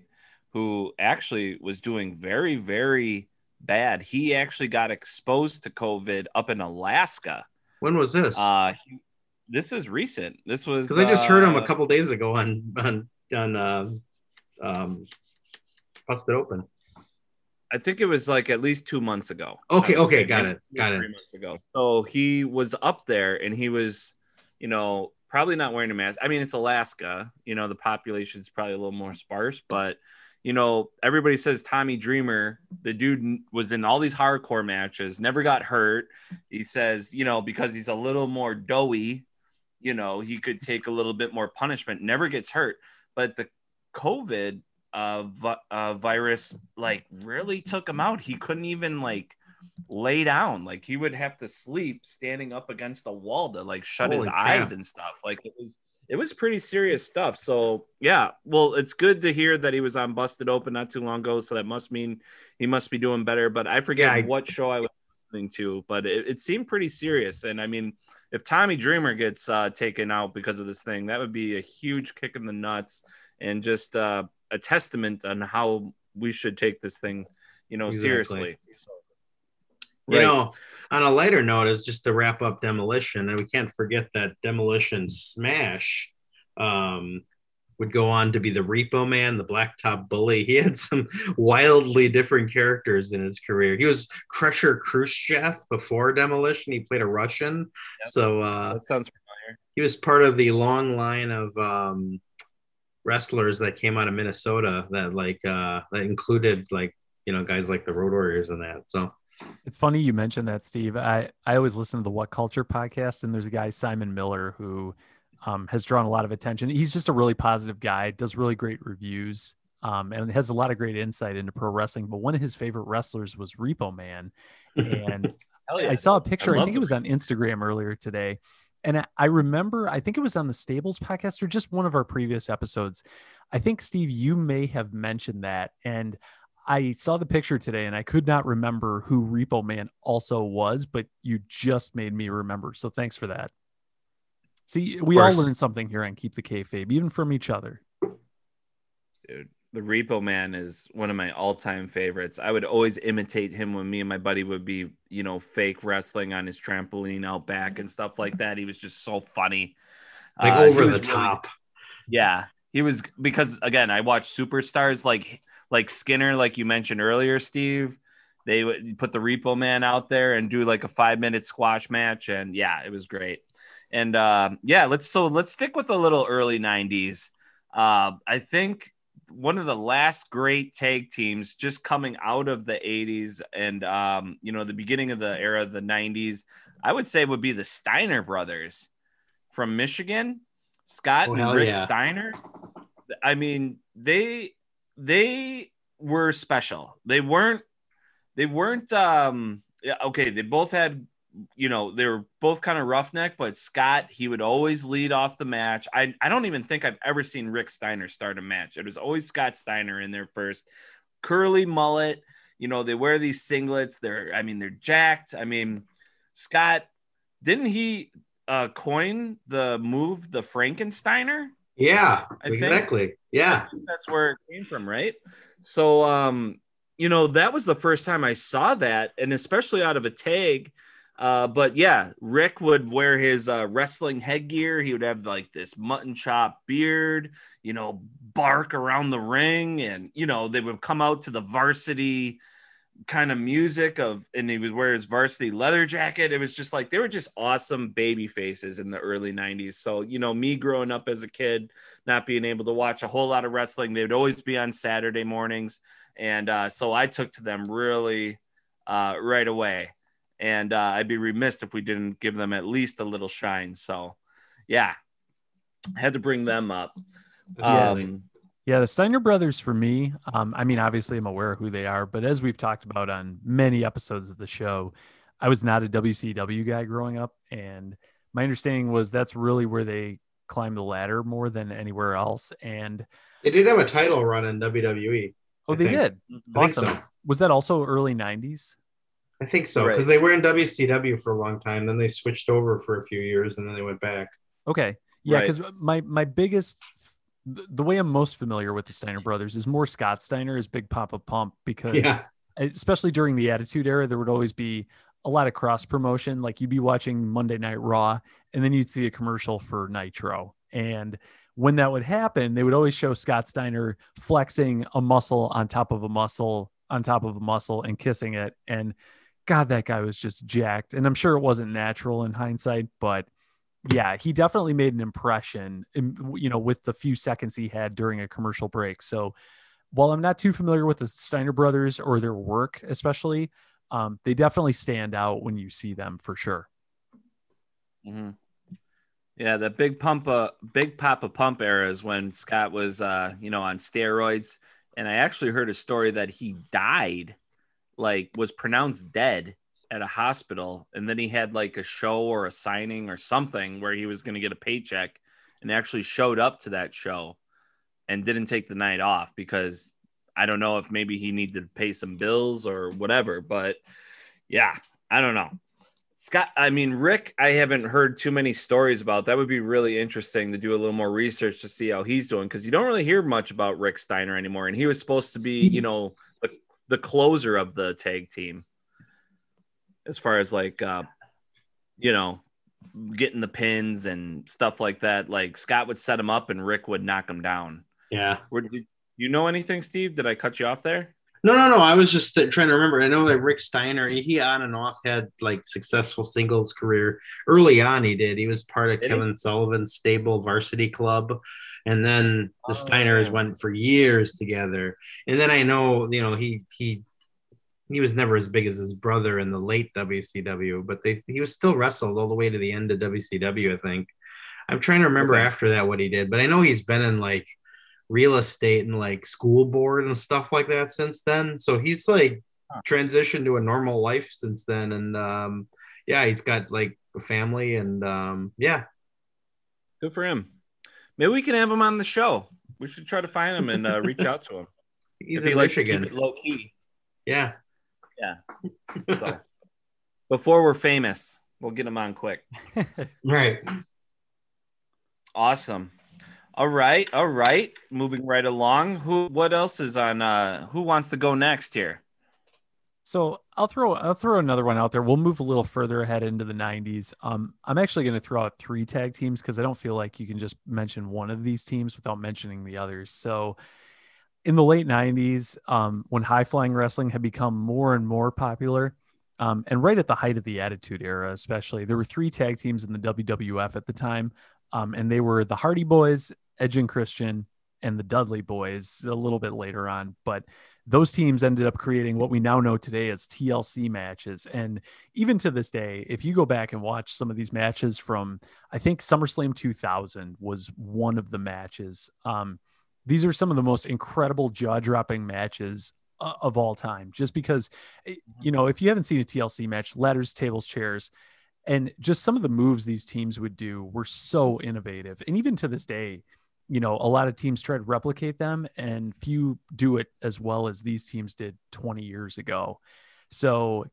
who actually was doing very, very bad. He actually got exposed to COVID up in Alaska. When was this? Uh, he, this is recent. This was because I just uh, heard him a uh, couple days ago on on on uh, um, busted open? I think it was like at least two months ago. Okay, okay, got it, got it. Three months ago. So he was up there, and he was, you know, probably not wearing a mask. I mean, it's Alaska. You know, the population is probably a little more sparse, but you know, everybody says Tommy Dreamer, the dude was in all these hardcore matches, never got hurt. He says, you know, because he's a little more doughy, you know, he could take a little bit more punishment, never gets hurt. But the COVID uh, vi- uh, virus like really took him out. He couldn't even like lay down. Like he would have to sleep standing up against a wall to like shut Holy his crap. eyes and stuff. Like it was it was pretty serious stuff. So yeah, well, it's good to hear that he was on Busted Open not too long ago. So that must mean he must be doing better. But I forget yeah, I... what show I was listening to, but it, it, seemed pretty serious. And I mean, if Tommy Dreamer gets uh, taken out because of this thing, that would be a huge kick in the nuts and just uh, a testament on how we should take this thing, you know, exactly. seriously. So, you know, on a lighter note, is just to wrap up demolition, and we can't forget that demolition smash um, would go on to be the Repo Man, the Blacktop Bully. He had some wildly different characters in his career. He was Crusher Khrushchev before demolition. He played a Russian, yep. so uh, that sounds familiar. He was part of the long line of um, wrestlers that came out of Minnesota that like uh that included like you know guys like the Road Warriors and that. So it's funny you mentioned that, Steve. I I always listen to the What Culture podcast, and there's a guy Simon Miller who um, has drawn a lot of attention. He's just a really positive guy, does really great reviews, um, and has a lot of great insight into pro wrestling. But one of his favorite wrestlers was Repo Man, and yeah. I saw a picture. I, I think it was on Instagram earlier today and I remember, I think it was on the Stables podcast or just one of our previous episodes. I think, Steve, you may have mentioned that. And I saw the picture today and I could not remember who Repo Man also was, but you just made me remember. So thanks for that. See, we all learn something here on Keep the Kayfabe, even from each other. Dude, the Repo Man is one of my all-time favorites. I would always imitate him when me and my buddy would be, you know, fake wrestling on his trampoline out back and stuff like that. He was just so funny, like uh, over the top. yeah, he was because again, I watched superstars like like Skinner, like you mentioned earlier, Steve. They would put the Repo Man out there and do like a five-minute squash match, and yeah, it was great. And uh, yeah, let's so let's stick with a little early '90s. Uh, I think one of the last great tag teams just coming out of the 80s and um, you know the beginning of the era of the 90s i would say would be the steiner brothers from michigan. Scott oh, and rick yeah. steiner. I mean they they were special. They weren't they weren't um okay they both had you know, they were both kind of roughneck, but Scott, he would always lead off the match. I, I don't even think I've ever seen Rick Steiner start a match. It was always Scott Steiner in there first. Curly mullet, you know, they wear these singlets. They're, I mean, they're jacked. I mean, Scott, didn't he uh, coin the move, the Frankensteiner? Yeah, I exactly. Think? Yeah. that's where it came from, right? So, um, you know, that was the first time I saw that. And especially out of a tag Uh, but yeah, Rick would wear his uh, wrestling headgear. He would have like this mutton chop beard, you know, bark around the ring, and you know they would come out to the varsity kind of music of, and he would wear his varsity leather jacket. It was just like they were just awesome baby faces in the early '90s. So you know, me growing up as a kid, not being able to watch a whole lot of wrestling, they would always be on Saturday mornings, and uh, so I took to them really uh, right away and uh, I'd be remiss if we didn't give them at least a little shine. So, yeah, had to bring them up. Um, yeah, the Steiner brothers for me. Um, I mean, obviously, I'm aware of who they are, but as we've talked about on many episodes of the show, I was not a WCW guy growing up, and my understanding was that's really where they climbed the ladder more than anywhere else. And they did have a title run in WWE. Oh, I they think. did. Awesome. So. Was that also early '90s? I think so because right. they were in WCW for a long time. Then they switched over for a few years, and then they went back. Okay, yeah, because right. my my biggest the way I'm most familiar with the Steiner brothers is more Scott Steiner as Big Papa Pump because yeah. especially during the Attitude Era, there would always be a lot of cross promotion. Like you'd be watching Monday Night Raw, and then you'd see a commercial for Nitro, and when that would happen, they would always show Scott Steiner flexing a muscle on top of a muscle on top of a muscle and kissing it, and God, that guy was just jacked. And I'm sure it wasn't natural in hindsight, but yeah, he definitely made an impression, you know, with the few seconds he had during a commercial break. So while I'm not too familiar with the Steiner brothers or their work, especially, um, they definitely stand out when you see them for sure. Mm-hmm. Yeah, the big pump, uh, big Papa Pump era is when Scott was, uh, you know, on steroids. And I actually heard a story that he died like was pronounced dead at a hospital and then he had like a show or a signing or something where he was going to get a paycheck and actually showed up to that show and didn't take the night off because I don't know if maybe he needed to pay some bills or whatever but yeah I don't know. Scott I mean Rick I haven't heard too many stories about that would be really interesting to do a little more research to see how he's doing because you don't really hear much about Rick Steiner anymore and he was supposed to be you know the the closer of the tag team as far as like uh you know getting the pins and stuff like that. Like scott would set him up and rick would knock him down. Yeah. Where, did you know anything steve? Did i cut you off there? No no no. I was just trying to remember. I know that rick steiner he on and off had like successful singles career. Early on he did. He was part of did kevin he? sullivan's stable varsity club and then the oh, Steiners went for years together. And then I know, you know, he he he was never as big as his brother in the late WCW, but they he was still wrestled all the way to the end of WCW, I think. I'm trying to remember okay. after that what he did, but I know he's been in like real estate and like school board and stuff like that since then. So he's like transitioned to a normal life since then. And um yeah, he's got like a family and um yeah. Good for him. Maybe we can have him on the show. We should try to find him and uh, reach out to him. He's in he Michigan. low key. Yeah. Yeah. So, before we're famous, we'll get him on quick. right. Awesome. All right. All right. Moving right along. Who? What else is on? Uh, who wants to go next here? So I'll throw I'll throw another one out there. We'll move a little further ahead into the 90s. Um, I'm actually going to throw out three tag teams because I don't feel like you can just mention one of these teams without mentioning the others. So in the late 90s, um, when high flying wrestling had become more and more popular, um, and right at the height of the Attitude Era, especially, there were three tag teams in the WWF at the time, um, and they were the Hardy Boys, Edge and Christian, and the Dudley Boys a little bit later on. But those teams ended up creating what we now know today as TLC matches. And even to this day, if you go back and watch some of these matches from, I think SummerSlam 2000 was one of the matches. Um, these are some of the most incredible jaw dropping matches uh, of all time, just because, eh, you know, if you haven't seen a TLC match, ladders, tables, chairs, and just some of the moves these teams would do were so innovative. And even to this day, you know, a lot of teams try to replicate them and few do it as well as these teams did 20 years ago. So,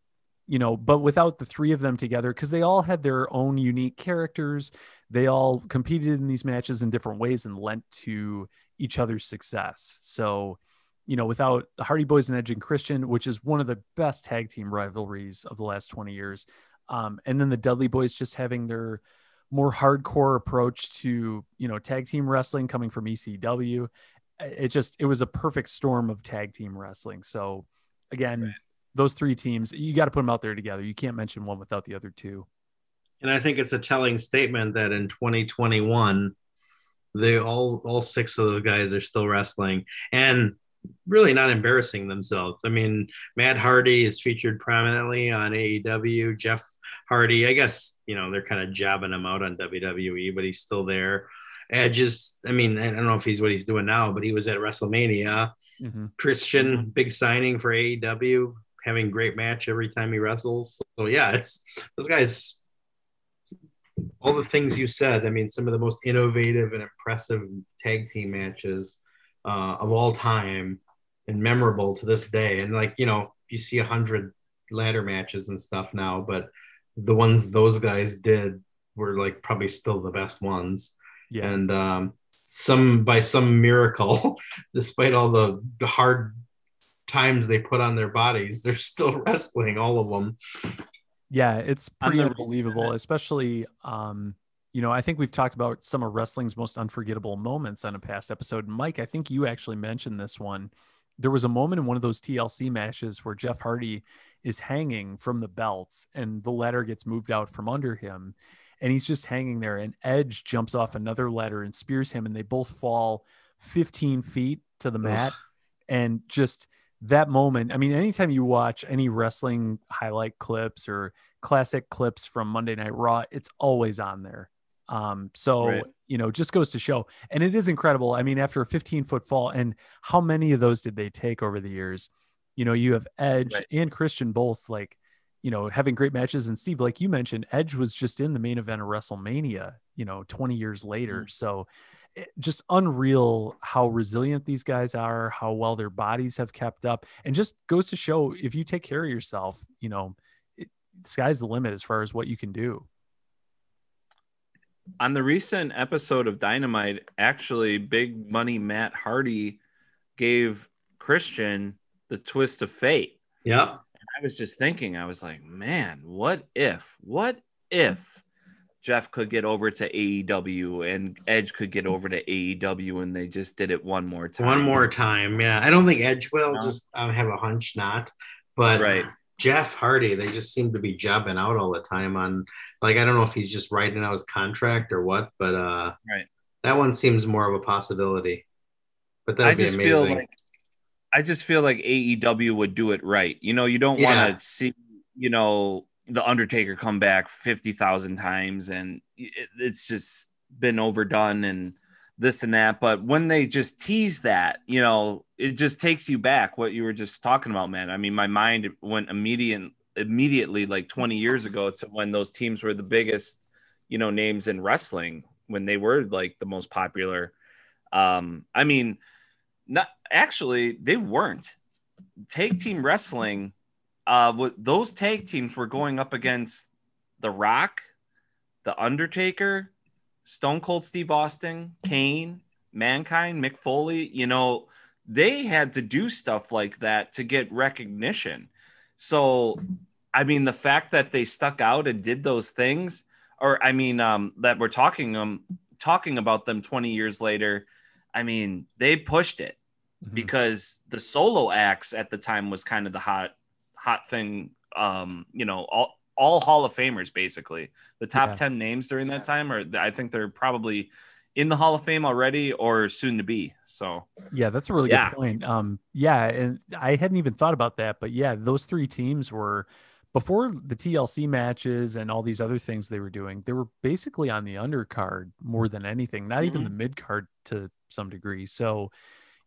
you know, but without the three of them together, because they all had their own unique characters, they all competed in these matches in different ways and lent to each other's success. So, you know, without the Hardy Boys and Edge and Christian, which is one of the best tag team rivalries of the last 20 years, Um, and then the Dudley Boys just having their more hardcore approach to you know tag team wrestling coming from ECW. It just it was a perfect storm of tag team wrestling. So again, right. those three teams you got to put them out there together. You can't mention one without the other two. And I think it's a telling statement that in 2021, they all all six of those guys are still wrestling and really not embarrassing themselves. I mean, Matt Hardy is featured prominently on AEW. Jeff Hardy, I guess, you know, they're kind of jabbing him out on WWE, but he's still there. Edge is, I mean, I don't know if he's what he's doing now, but he was at WrestleMania. Mm-hmm. Christian, big signing for AEW, having great match every time he wrestles. So yeah, it's those guys all the things you said. I mean, some of the most innovative and impressive tag team matches uh, of all time and memorable to this day. And like, you know, you see a hundred ladder matches and stuff now, but the ones those guys did were like probably still the best ones. Yeah. And um, some by some miracle, despite all the, the hard times they put on their bodies, they're still wrestling, all of them. Yeah, it's pretty unbelievable, especially um, you know, I think we've talked about some of wrestling's most unforgettable moments on a past episode. Mike, I think you actually mentioned this one. There was a moment in one of those TLC matches where Jeff Hardy is hanging from the belts and the ladder gets moved out from under him and he's just hanging there and Edge jumps off another ladder and spears him and they both fall 15 feet to the mat and just that moment. I mean, anytime you watch any wrestling highlight clips or classic clips from Monday Night Raw, it's always on there. Um, so right. you know, just goes to show, and it is incredible. I mean, after a 15 foot fall, and how many of those did they take over the years? You know, you have Edge right. and Christian both like, you know, having great matches. And Steve, like you mentioned, Edge was just in the main event of WrestleMania, you know, 20 years later. Mm-hmm. So just unreal how resilient these guys are, how well their bodies have kept up, and just goes to show if you take care of yourself, you know, it, sky's the limit as far as what you can do. On the recent episode of Dynamite, actually, Big Money Matt Hardy gave Christian the twist of fate. Yeah. I was just thinking, I was like, man, what if, what if Jeff could get over to AEW and Edge could get over to AEW and they just did it one more time. One more time, yeah. I don't think Edge will. No. Just I have a hunch not, but right. Jeff Hardy, they just seem to be jobbing out all the time on. Like I don't know if he's just writing out his contract or what, but uh, right. That one seems more of a possibility. But that I just amazing. feel like I just feel like AEW would do it right. You know, you don't yeah. want to see you know the Undertaker come back 50,000 times and it, it's just been overdone and this and that. But when they just tease that, you know, it just takes you back what you were just talking about, man. I mean, my mind went immediate, immediately like 20 years ago to when those teams were the biggest, you know, names in wrestling when they were like the most popular. Um, I mean, not actually, they weren't. Take team wrestling uh, with those tag teams were going up against The Rock, The Undertaker, Stone Cold Steve Austin, Kane, Mankind, Mick Foley. You know, they had to do stuff like that to get recognition. So, I mean, the fact that they stuck out and did those things, or I mean, um, that we're talking um talking about them 20 years later. I mean, they pushed it mm-hmm. because the solo acts at the time was kind of the hot hot thing. Um, you know, all all Hall of Famers basically. The top yeah. ten names during that time, or I think they're probably in the Hall of Fame already or soon to be. So yeah, that's a really yeah. good point. Um, yeah, and I hadn't even thought about that, but yeah, those three teams were before the TLC matches and all these other things they were doing. They were basically on the undercard more than anything, not mm-hmm. even the mid card to some degree. So,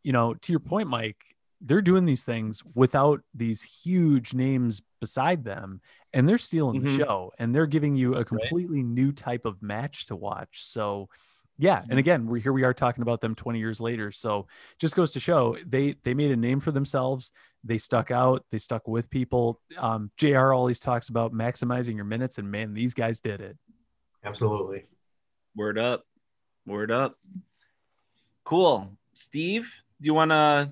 you know, to your point, Mike, they're doing these things without these huge names beside them and they're stealing mm-hmm. the show and they're giving you a completely right. new type of match to watch. So yeah and mm-hmm. again we're here we are talking about them 20 years later. So just goes to show they they made a name for themselves. They stuck out. They stuck with people. Um, jr always talks about maximizing your minutes and man these guys did it. Absolutely. Word up. Word up. Cool. Steve do you want to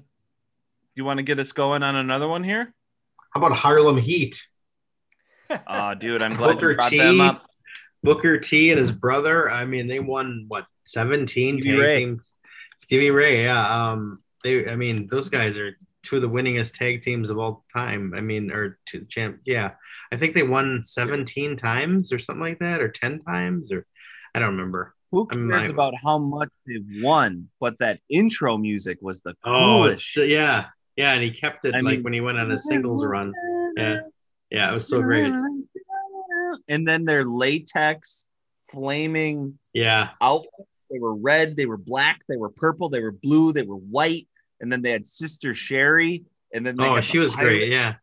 you want to get us going on another one here? How about Harlem Heat? Oh, dude, I'm glad Booker you brought T, them up. Booker T and his brother. I mean, they won what 17 Stevie Ray. Team. Stevie Ray, yeah. Um, they. I mean, those guys are two of the winningest tag teams of all time. I mean, or two champ. Yeah, I think they won 17 times or something like that, or 10 times, or I don't remember. Who cares about how much they've won? But that intro music was the coolest. Oh, yeah, yeah, and he kept it I like mean, when he went on a singles run. Yeah, yeah, it was so great. And then their latex flaming yeah outfits. They were red, they were black, they were purple, they were blue, they were white, and then they had Sister Sherri, and then oh, she was pirate. great, yeah.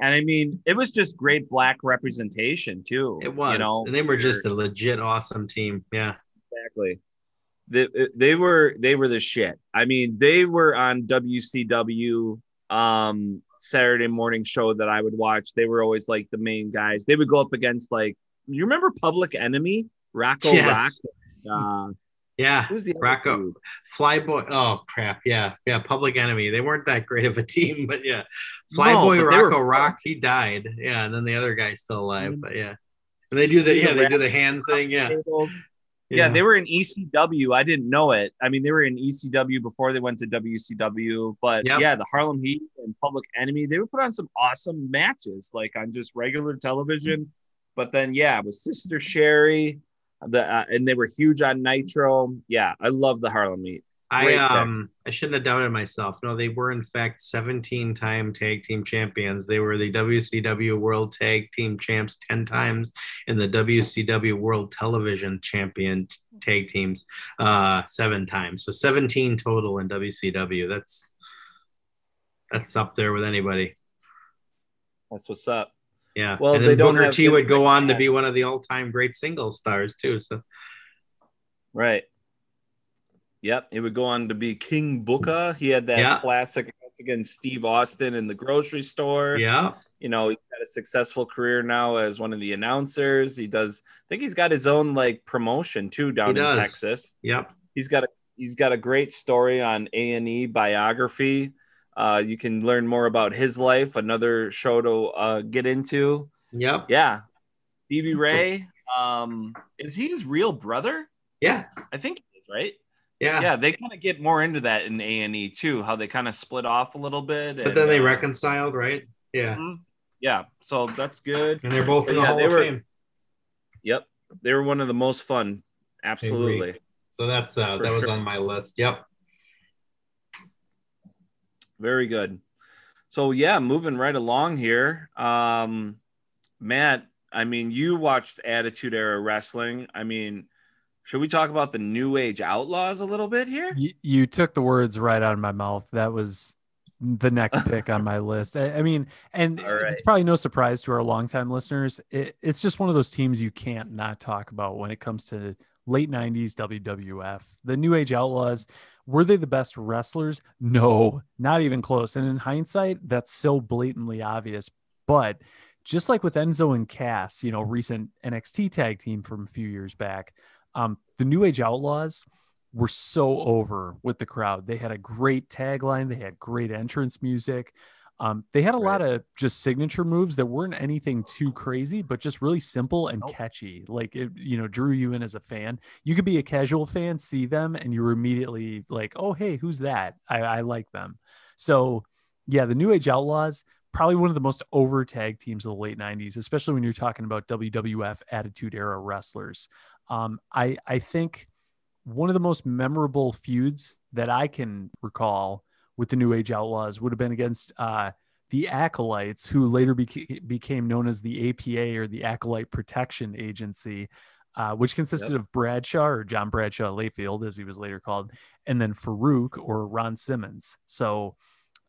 And I mean, it was just great black representation too. It was, you know, and they were just a legit awesome team. Yeah, exactly. They, they were they were the shit. I mean, they were on WCW um Saturday morning show that I would watch. They were always like the main guys. They would go up against like you remember Public Enemy, Rocco yes. Rock, uh, yeah, who's the Rocco Flyboy? Oh crap! Yeah, yeah. Public Enemy. They weren't that great of a team, but yeah, Flyboy no, Rocco were... Rock. He died. Yeah, and then the other guy's still alive. Mm-hmm. But yeah, and they do the yeah they do the hand thing. Yeah. Yeah, they were in ECW. I didn't know it. I mean, they were in ECW before they went to WCW. But yep. yeah, the Harlem Heat and Public Enemy, they would put on some awesome matches, like on just regular television. But then, yeah, with Sister Sherri, the uh, and they were huge on Nitro. Yeah, I love the Harlem Heat. I um I shouldn't have doubted myself. No, they were in fact 17 time tag team champions. They were the WCW World Tag Team Champs 10 times and the WCW World Television Champion tag teams uh seven times. So 17 total in WCW. That's that's up there with anybody. That's what's up. Yeah. Well, and they Booker T would go on to be one of the all-time great singles stars too. So, right. Yep, he would go on to be King Booker. He had that yeah. classic against Steve Austin in the grocery store. Yeah. You know, he's got a successful career now as one of the announcers. He does I think he's got his own like promotion too down in Texas. Yep. He's got a he's got a great story on A&E biography uh, you can learn more about his life. Another show to uh, get into. Yep. Yeah. Stevie Ray. Um, is he his real brother? Yeah. I think he is, right? Yeah. Yeah. They kind of get more into that in A and E too. How they kind of split off a little bit. But then they uh, reconciled, right? Yeah. Mm-hmm. Yeah. So that's good. And they're both in the yeah, Hall of were, Fame. Yep. They were one of the most fun. Absolutely. So that's uh, that was on my list. Yep. Very good. So yeah, moving right along here. Um, Matt, I mean, you watched Attitude Era Wrestling. I mean, should we talk about the New Age Outlaws a little bit here? You, you took the words right out of my mouth. That was the next pick on my list. I, I mean, and right. it's probably no surprise to our longtime listeners. It, it's just one of those teams you can't not talk about when it comes to late 90s WWF. The New Age Outlaws were they the best wrestlers? No, not even close. And in hindsight, that's so blatantly obvious. But just like with Enzo and Cass, you know, recent NXT tag team from a few years back, um, the New Age Outlaws were so over with the crowd. They had a great tagline, they had great entrance music. Um, they had a right. lot of just signature moves that weren't anything too crazy, but just really simple and nope. catchy. Like it, you know, drew you in as a fan. You could be a casual fan, see them, and you were immediately like, "Oh, hey, who's that? I, I like them." So, yeah, the New Age Outlaws probably one of the most over tag teams of the late '90s, especially when you're talking about WWF Attitude Era wrestlers. Um, I I think one of the most memorable feuds that I can recall with the New Age Outlaws would have been against uh, the Acolytes, who later beca- became known as the APA or the Acolyte Protection Agency, uh, which consisted yep. of Bradshaw or John Bradshaw Layfield, as he was later called, and then Farouk or Ron Simmons. So,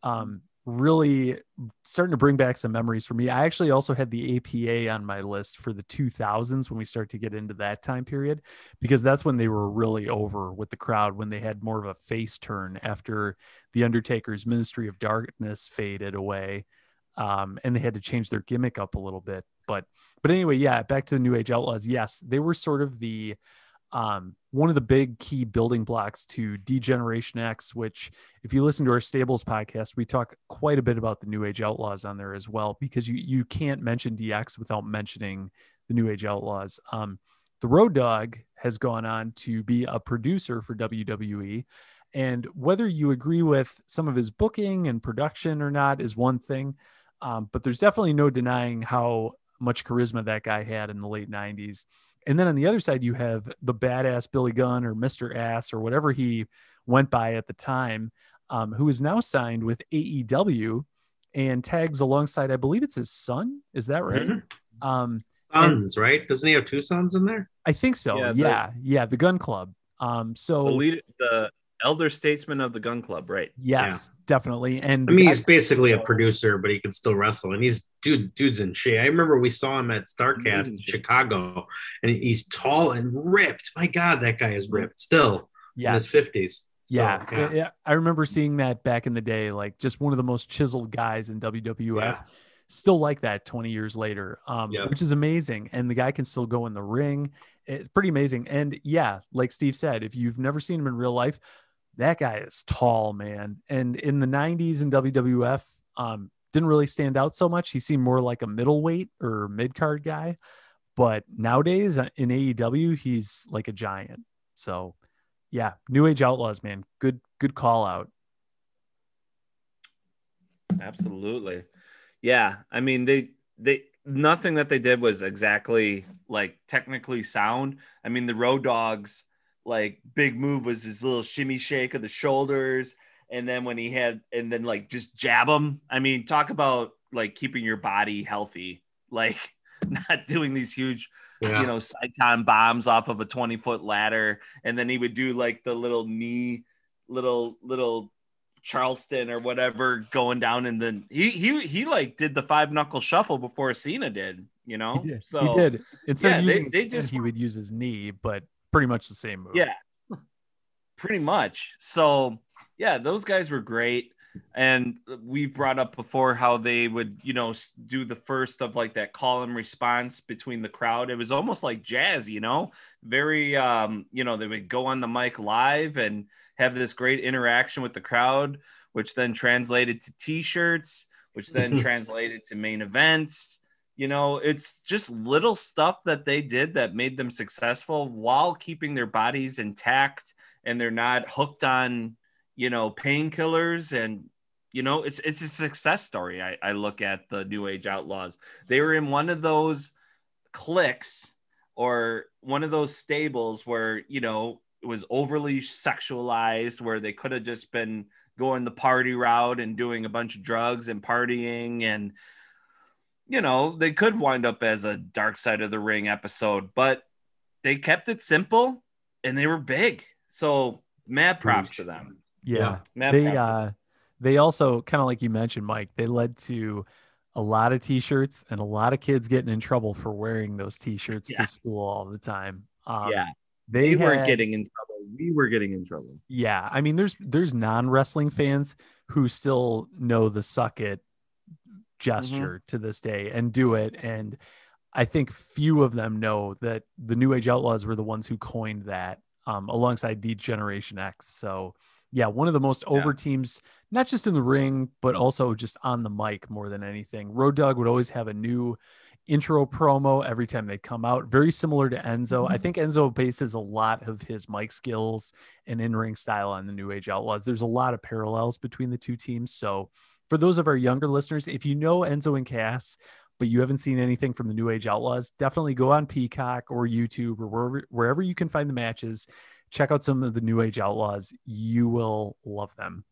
um, really starting to bring back some memories for me. I actually also had the APA on my list for the 2000s when we start to get into that time period because that's when they were really over with the crowd when they had more of a face turn after the Undertaker's Ministry of Darkness faded away. Um, and they had to change their gimmick up a little bit. But but anyway, yeah, back to the New Age Outlaws. Yes, they were sort of the um, one of the big key building blocks to Degeneration X, which, if you listen to our Stables podcast, we talk quite a bit about the New Age Outlaws on there as well, because you you can't mention DX without mentioning the New Age Outlaws. Um, the Road Dog has gone on to be a producer for WWE. And whether you agree with some of his booking and production or not is one thing. Um, but there's definitely no denying how much charisma that guy had in the late 90s. And then on the other side, you have the badass Billy Gunn or Mr. Ass or whatever he went by at the time, um, who is now signed with AEW and tags alongside, I believe it's his son. Is that right? Mm-hmm. Um, sons, and, right? Doesn't he have two sons in there? I think so. Yeah, yeah, the, yeah the Gunn Club. Um, so the, lead, the elder statesman of the Gunn Club, right? Yes, yeah. definitely. And I mean, he's basically a producer, but he can still wrestle, and he's dude, dude's in shape. I remember we saw him at Starcast in Chicago, and he's tall and ripped. My God, that guy is ripped still yes. in his fifties. So, yeah. yeah, I remember seeing that back in the day, like just one of the most chiseled guys in WWF. Yeah still like that 20 years later, um, yeah. which is amazing. And the guy can still go in the ring. It's pretty amazing. And yeah, like Steve said, if you've never seen him in real life, that guy is tall, man. And in the 90s in WWF, um, didn't really stand out so much. He seemed more like a middleweight or mid card guy. But nowadays uh, in AEW, he's like a giant. So yeah, New Age Outlaws, man. Good, good call out. Absolutely. Yeah, I mean they they nothing that they did was exactly like technically sound. I mean the Road Dogs like big move was his little shimmy shake of the shoulders and then when he had and then like just jab him. I mean talk about like keeping your body healthy. Like not doing these huge yeah. you know Senton bombs off of a 20 foot ladder and then he would do like the little knee little little Charleston or whatever going down and then he he he like did the five knuckle shuffle before Cena did, you know. He did. So he did. Instead yeah, of using they, they just he would use his knee, but pretty much the same move. Yeah. Pretty much. So yeah, those guys were great. And we've brought up before how they would, you know, do the first of like that call and response between the crowd. It was almost like jazz, you know, very, um, you know, they would go on the mic live and have this great interaction with the crowd, which then translated to t-shirts, which then translated to main events. You know, it's just little stuff that they did that made them successful while keeping their bodies intact and they're not hooked on, you know, painkillers and you know, it's it's a success story. I, I look at the New Age Outlaws. They were in one of those cliques or one of those stables where, you know, it was overly sexualized where they could have just been going the party route and doing a bunch of drugs and partying and you know they could wind up as a dark side of the ring episode but they kept it simple and they were big so mad props to them yeah, yeah. they uh they also kind of like you mentioned mike they led to a lot of t-shirts and a lot of kids getting in trouble for wearing those t-shirts yeah. to school all the time um, yeah they had, weren't getting in trouble. We were getting in trouble. Yeah, I mean, there's there's non wrestling fans who still know the suck it gesture mm-hmm. to this day and do it, and I think few of them know that the New Age Outlaws were the ones who coined that, um, alongside Generation X. So yeah, one of the most over teams, not just in the ring, but also just on the mic more than anything. Road Dog would always have a new intro promo every time they come out. Very similar to Enzo. I mm-hmm. think Enzo bases a lot of his mic skills and in ring style on the New Age Outlaws. There's a lot of parallels between the two teams. So, for those of our younger listeners, if you know Enzo and Cass, but you haven't seen anything from the New Age Outlaws, definitely go on Peacock or YouTube or wherever, wherever you can find the matches. Check out some of the New Age Outlaws. You will love them.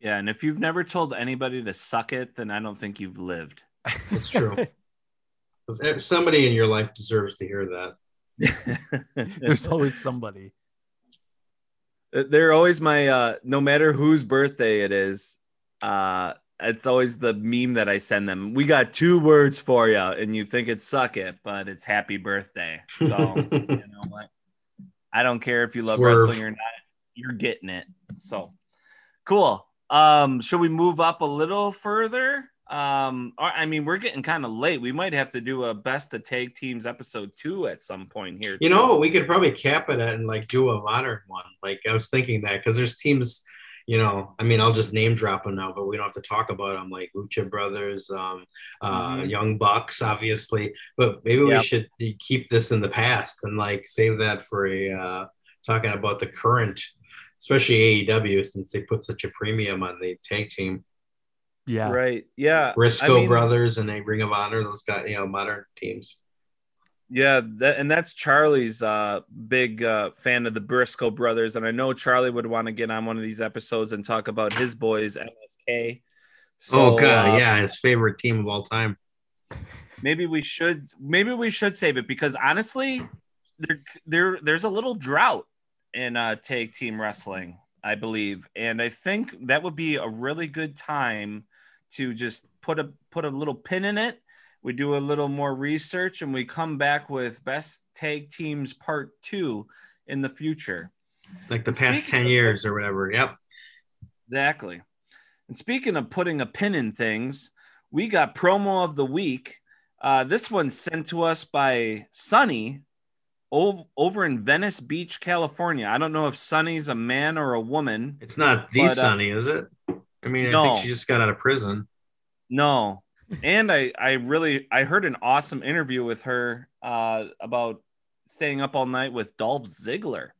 Yeah, and if you've never told anybody to suck it, then I don't think you've lived. That's true. somebody in your life deserves to hear that. There's always somebody. Uh, they're always my uh no matter whose birthday it is, uh it's always the meme that I send them. We got two words for you, and you think it's suck it, but it's happy birthday. So you know what? I don't care if you love Swerve. wrestling or not, you're getting it. So cool. Um, should we move up a little further? Um, I mean, we're getting kind of late. We might have to do a best of tag teams episode two at some point here. You too. know, we could probably cap it and like do a modern one. Like I was thinking that because there's teams, you know, I mean, I'll just name drop them now, but we don't have to talk about them like Lucha Brothers, um, uh, mm-hmm. Young Bucks, obviously. But maybe yep. we should keep this in the past and like save that for a uh, talking about the current, especially AEW, since they put such a premium on the tag team. Yeah. Right. Yeah. Briscoe I mean, brothers and a Ring of Honor, those got you know modern teams. Yeah, that, and that's Charlie's uh, big uh, fan of the Briscoe brothers, and I know Charlie would want to get on one of these episodes and talk about his boys MSK. So, oh god, uh, yeah, his favorite team of all time. Maybe we should, maybe we should save it because honestly, there, there, there's a little drought in uh, tag team wrestling, I believe, and I think that would be a really good time to just put a put a little pin in it. We do a little more research and we come back with best tag teams part two in the future. Like the past 10 years or whatever. Yep. Exactly. And speaking of putting a pin in things, we got promo of the week. Uh, this one's sent to us by Sunny over in Venice Beach, California. I don't know if Sunny's a man or a woman. It's not the but, uh, Sunny, is it? I mean, I think she just got out of prison. No. And I, I really, I heard an awesome interview with her uh, about staying up all night with Dolph Ziggler.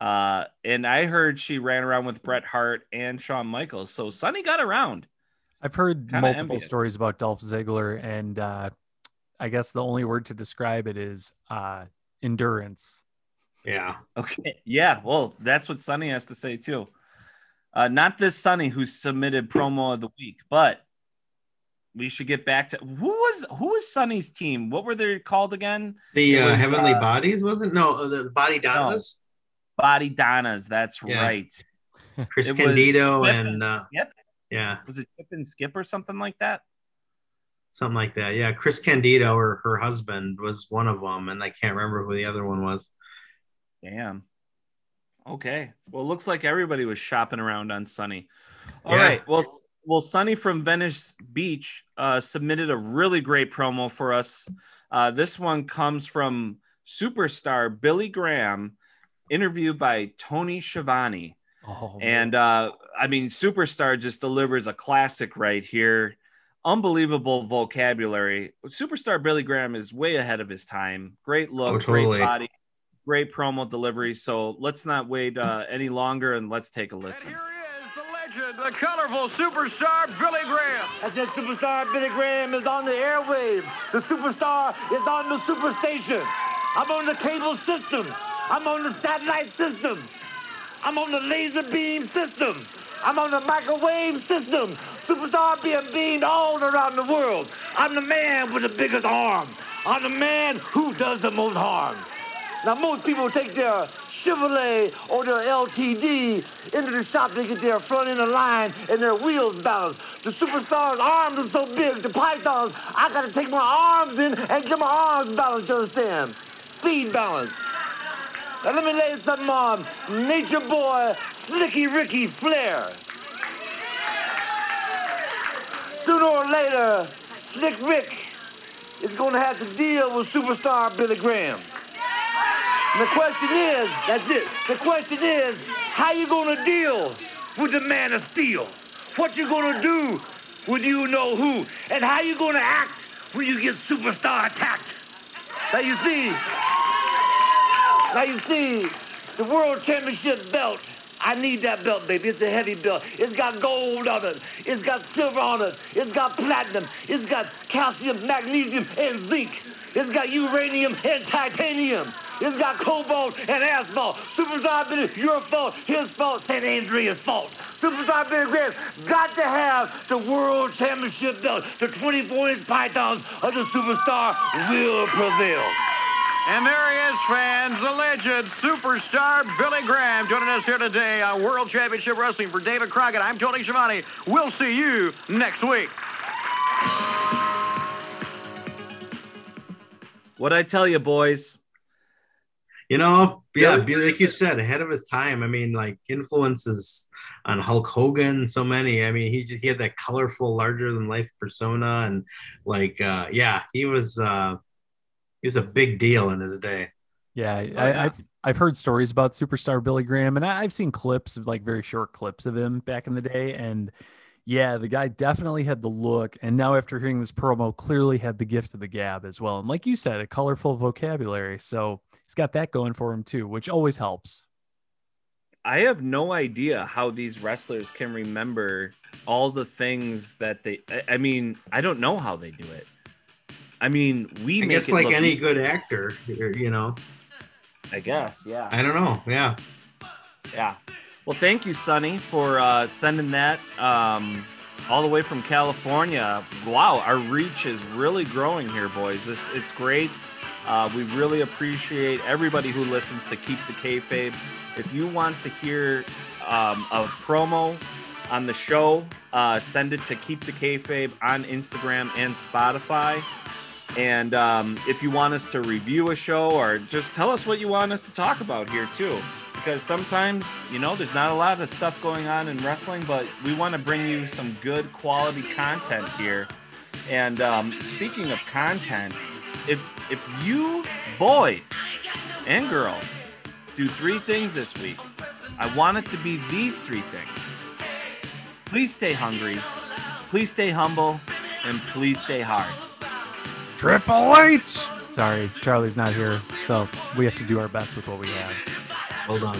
Uh, and I heard she ran around with Bret Hart and Shawn Michaels. So Sunny got around. I've heard Kinda multiple envious. stories about Dolph Ziggler, and uh, I guess the only word to describe it is uh, endurance. Yeah. Okay. Yeah. Well, that's what Sunny has to say too. Uh, not this Sunny who submitted promo of the week, but we should get back to who was who was Sunny's team? What were they called again? The uh, was, Heavenly uh, Bodies wasn't? No, uh, the Body Donnas. No. Body Donnas. That's yeah. right. Chris it Candido and uh, Skip. Yeah. Was it Chip and Skip or something like that? Something like that. Yeah. Chris Candido or her husband was one of them, and I can't remember who the other one was. Damn. Okay. Well, it looks like everybody was shopping around on Sunny. All yeah. right. Well, well, Sunny from Venice Beach uh, submitted a really great promo for us. Uh, this one comes from superstar Billy Graham, interviewed by Tony Schiavone. Oh, and uh, I mean, superstar just delivers a classic right here. Unbelievable vocabulary. Superstar Billy Graham is way ahead of his time. Great look, oh, totally. great body, great promo delivery. So let's not wait uh, any longer and let's take a listen And here is the legend, the colorful superstar Billy Graham. I said superstar Billy Graham is on the airwaves. The superstar is on the superstation. I'm on the cable system. I'm on the satellite system. I'm on the laser beam system. I'm on the microwave system. Superstar being beamed all around the world. I'm the man with the biggest arm. I'm the man who does the most harm. Now, most people take their Chevrolet or their LTD into the shop to get their front end aligned and their wheels balanced. The superstar's arms are so big, the pythons, I gotta take my arms in and get my arms balanced, you understand? Speed balance. Now let me lay something on Nature Boy Slicky Ricky Flair. Sooner or later, Slick Rick is gonna have to deal with superstar Billy Graham. And the question is, that's it. The question is, how you gonna deal with the man of steel? What you gonna do with you know who? And how you gonna act when you get superstar attacked? Now you see, now you see, the world championship belt. I need that belt, baby. It's a heavy belt. It's got gold on it. It's got silver on it. It's got platinum. It's got calcium, magnesium, and zinc. It's got uranium and titanium. It's got cobalt and asphalt. Superstar Billy, your fault, his fault, San Andreas' fault. Superstar Billy Graham got to have the world championship belt. The 24-inch pythons of the superstar will prevail. And there he is, fans, the legend, superstar Billy Graham, joining us here today on World Championship Wrestling for David Crockett. I'm Tony Schiavone. We'll see you next week. What I tell you, boys, You know, yeah, like you said, ahead of his time. I mean, like influences on Hulk Hogan, so many. I mean, he just he had that colorful, larger than life persona, and like, uh, yeah, he was uh, he was a big deal in his day. Yeah, oh, I, have I've heard stories about superstar Billy Graham, and I've seen clips of like very short clips of him back in the day, and yeah, the guy definitely had the look, and now after hearing this promo, clearly had the gift of the gab as well, and like you said, a colorful vocabulary. So he's got that going for him too, which always helps. I have no idea how these wrestlers can remember all the things that they. I, mean, I don't know how they do it. I mean, we I guess like any good actor, you know. I guess, yeah. I don't know, yeah, yeah. Well, thank you, Sunny, for uh, sending that um, all the way from California. Wow, our reach is really growing here, boys. This it's great. Uh, we really appreciate everybody who listens to Keep the Kayfabe. If you want to hear um, a promo on the show, uh, send it to Keep the Kayfabe on Instagram and Spotify. And um, if you want us to review a show or just tell us what you want us to talk about here too, because sometimes you know there's not a lot of stuff going on in wrestling, but we want to bring you some good quality content here. And um, speaking of content, if if you boys and girls do three things this week. I want it to be these three things. Please stay hungry, please stay humble, and please stay hard. Triple H! Sorry, Charlie's not here, so we have to do our best with what we have. Hold on.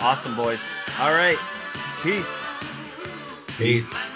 Awesome, boys. All right. Peace. Peace.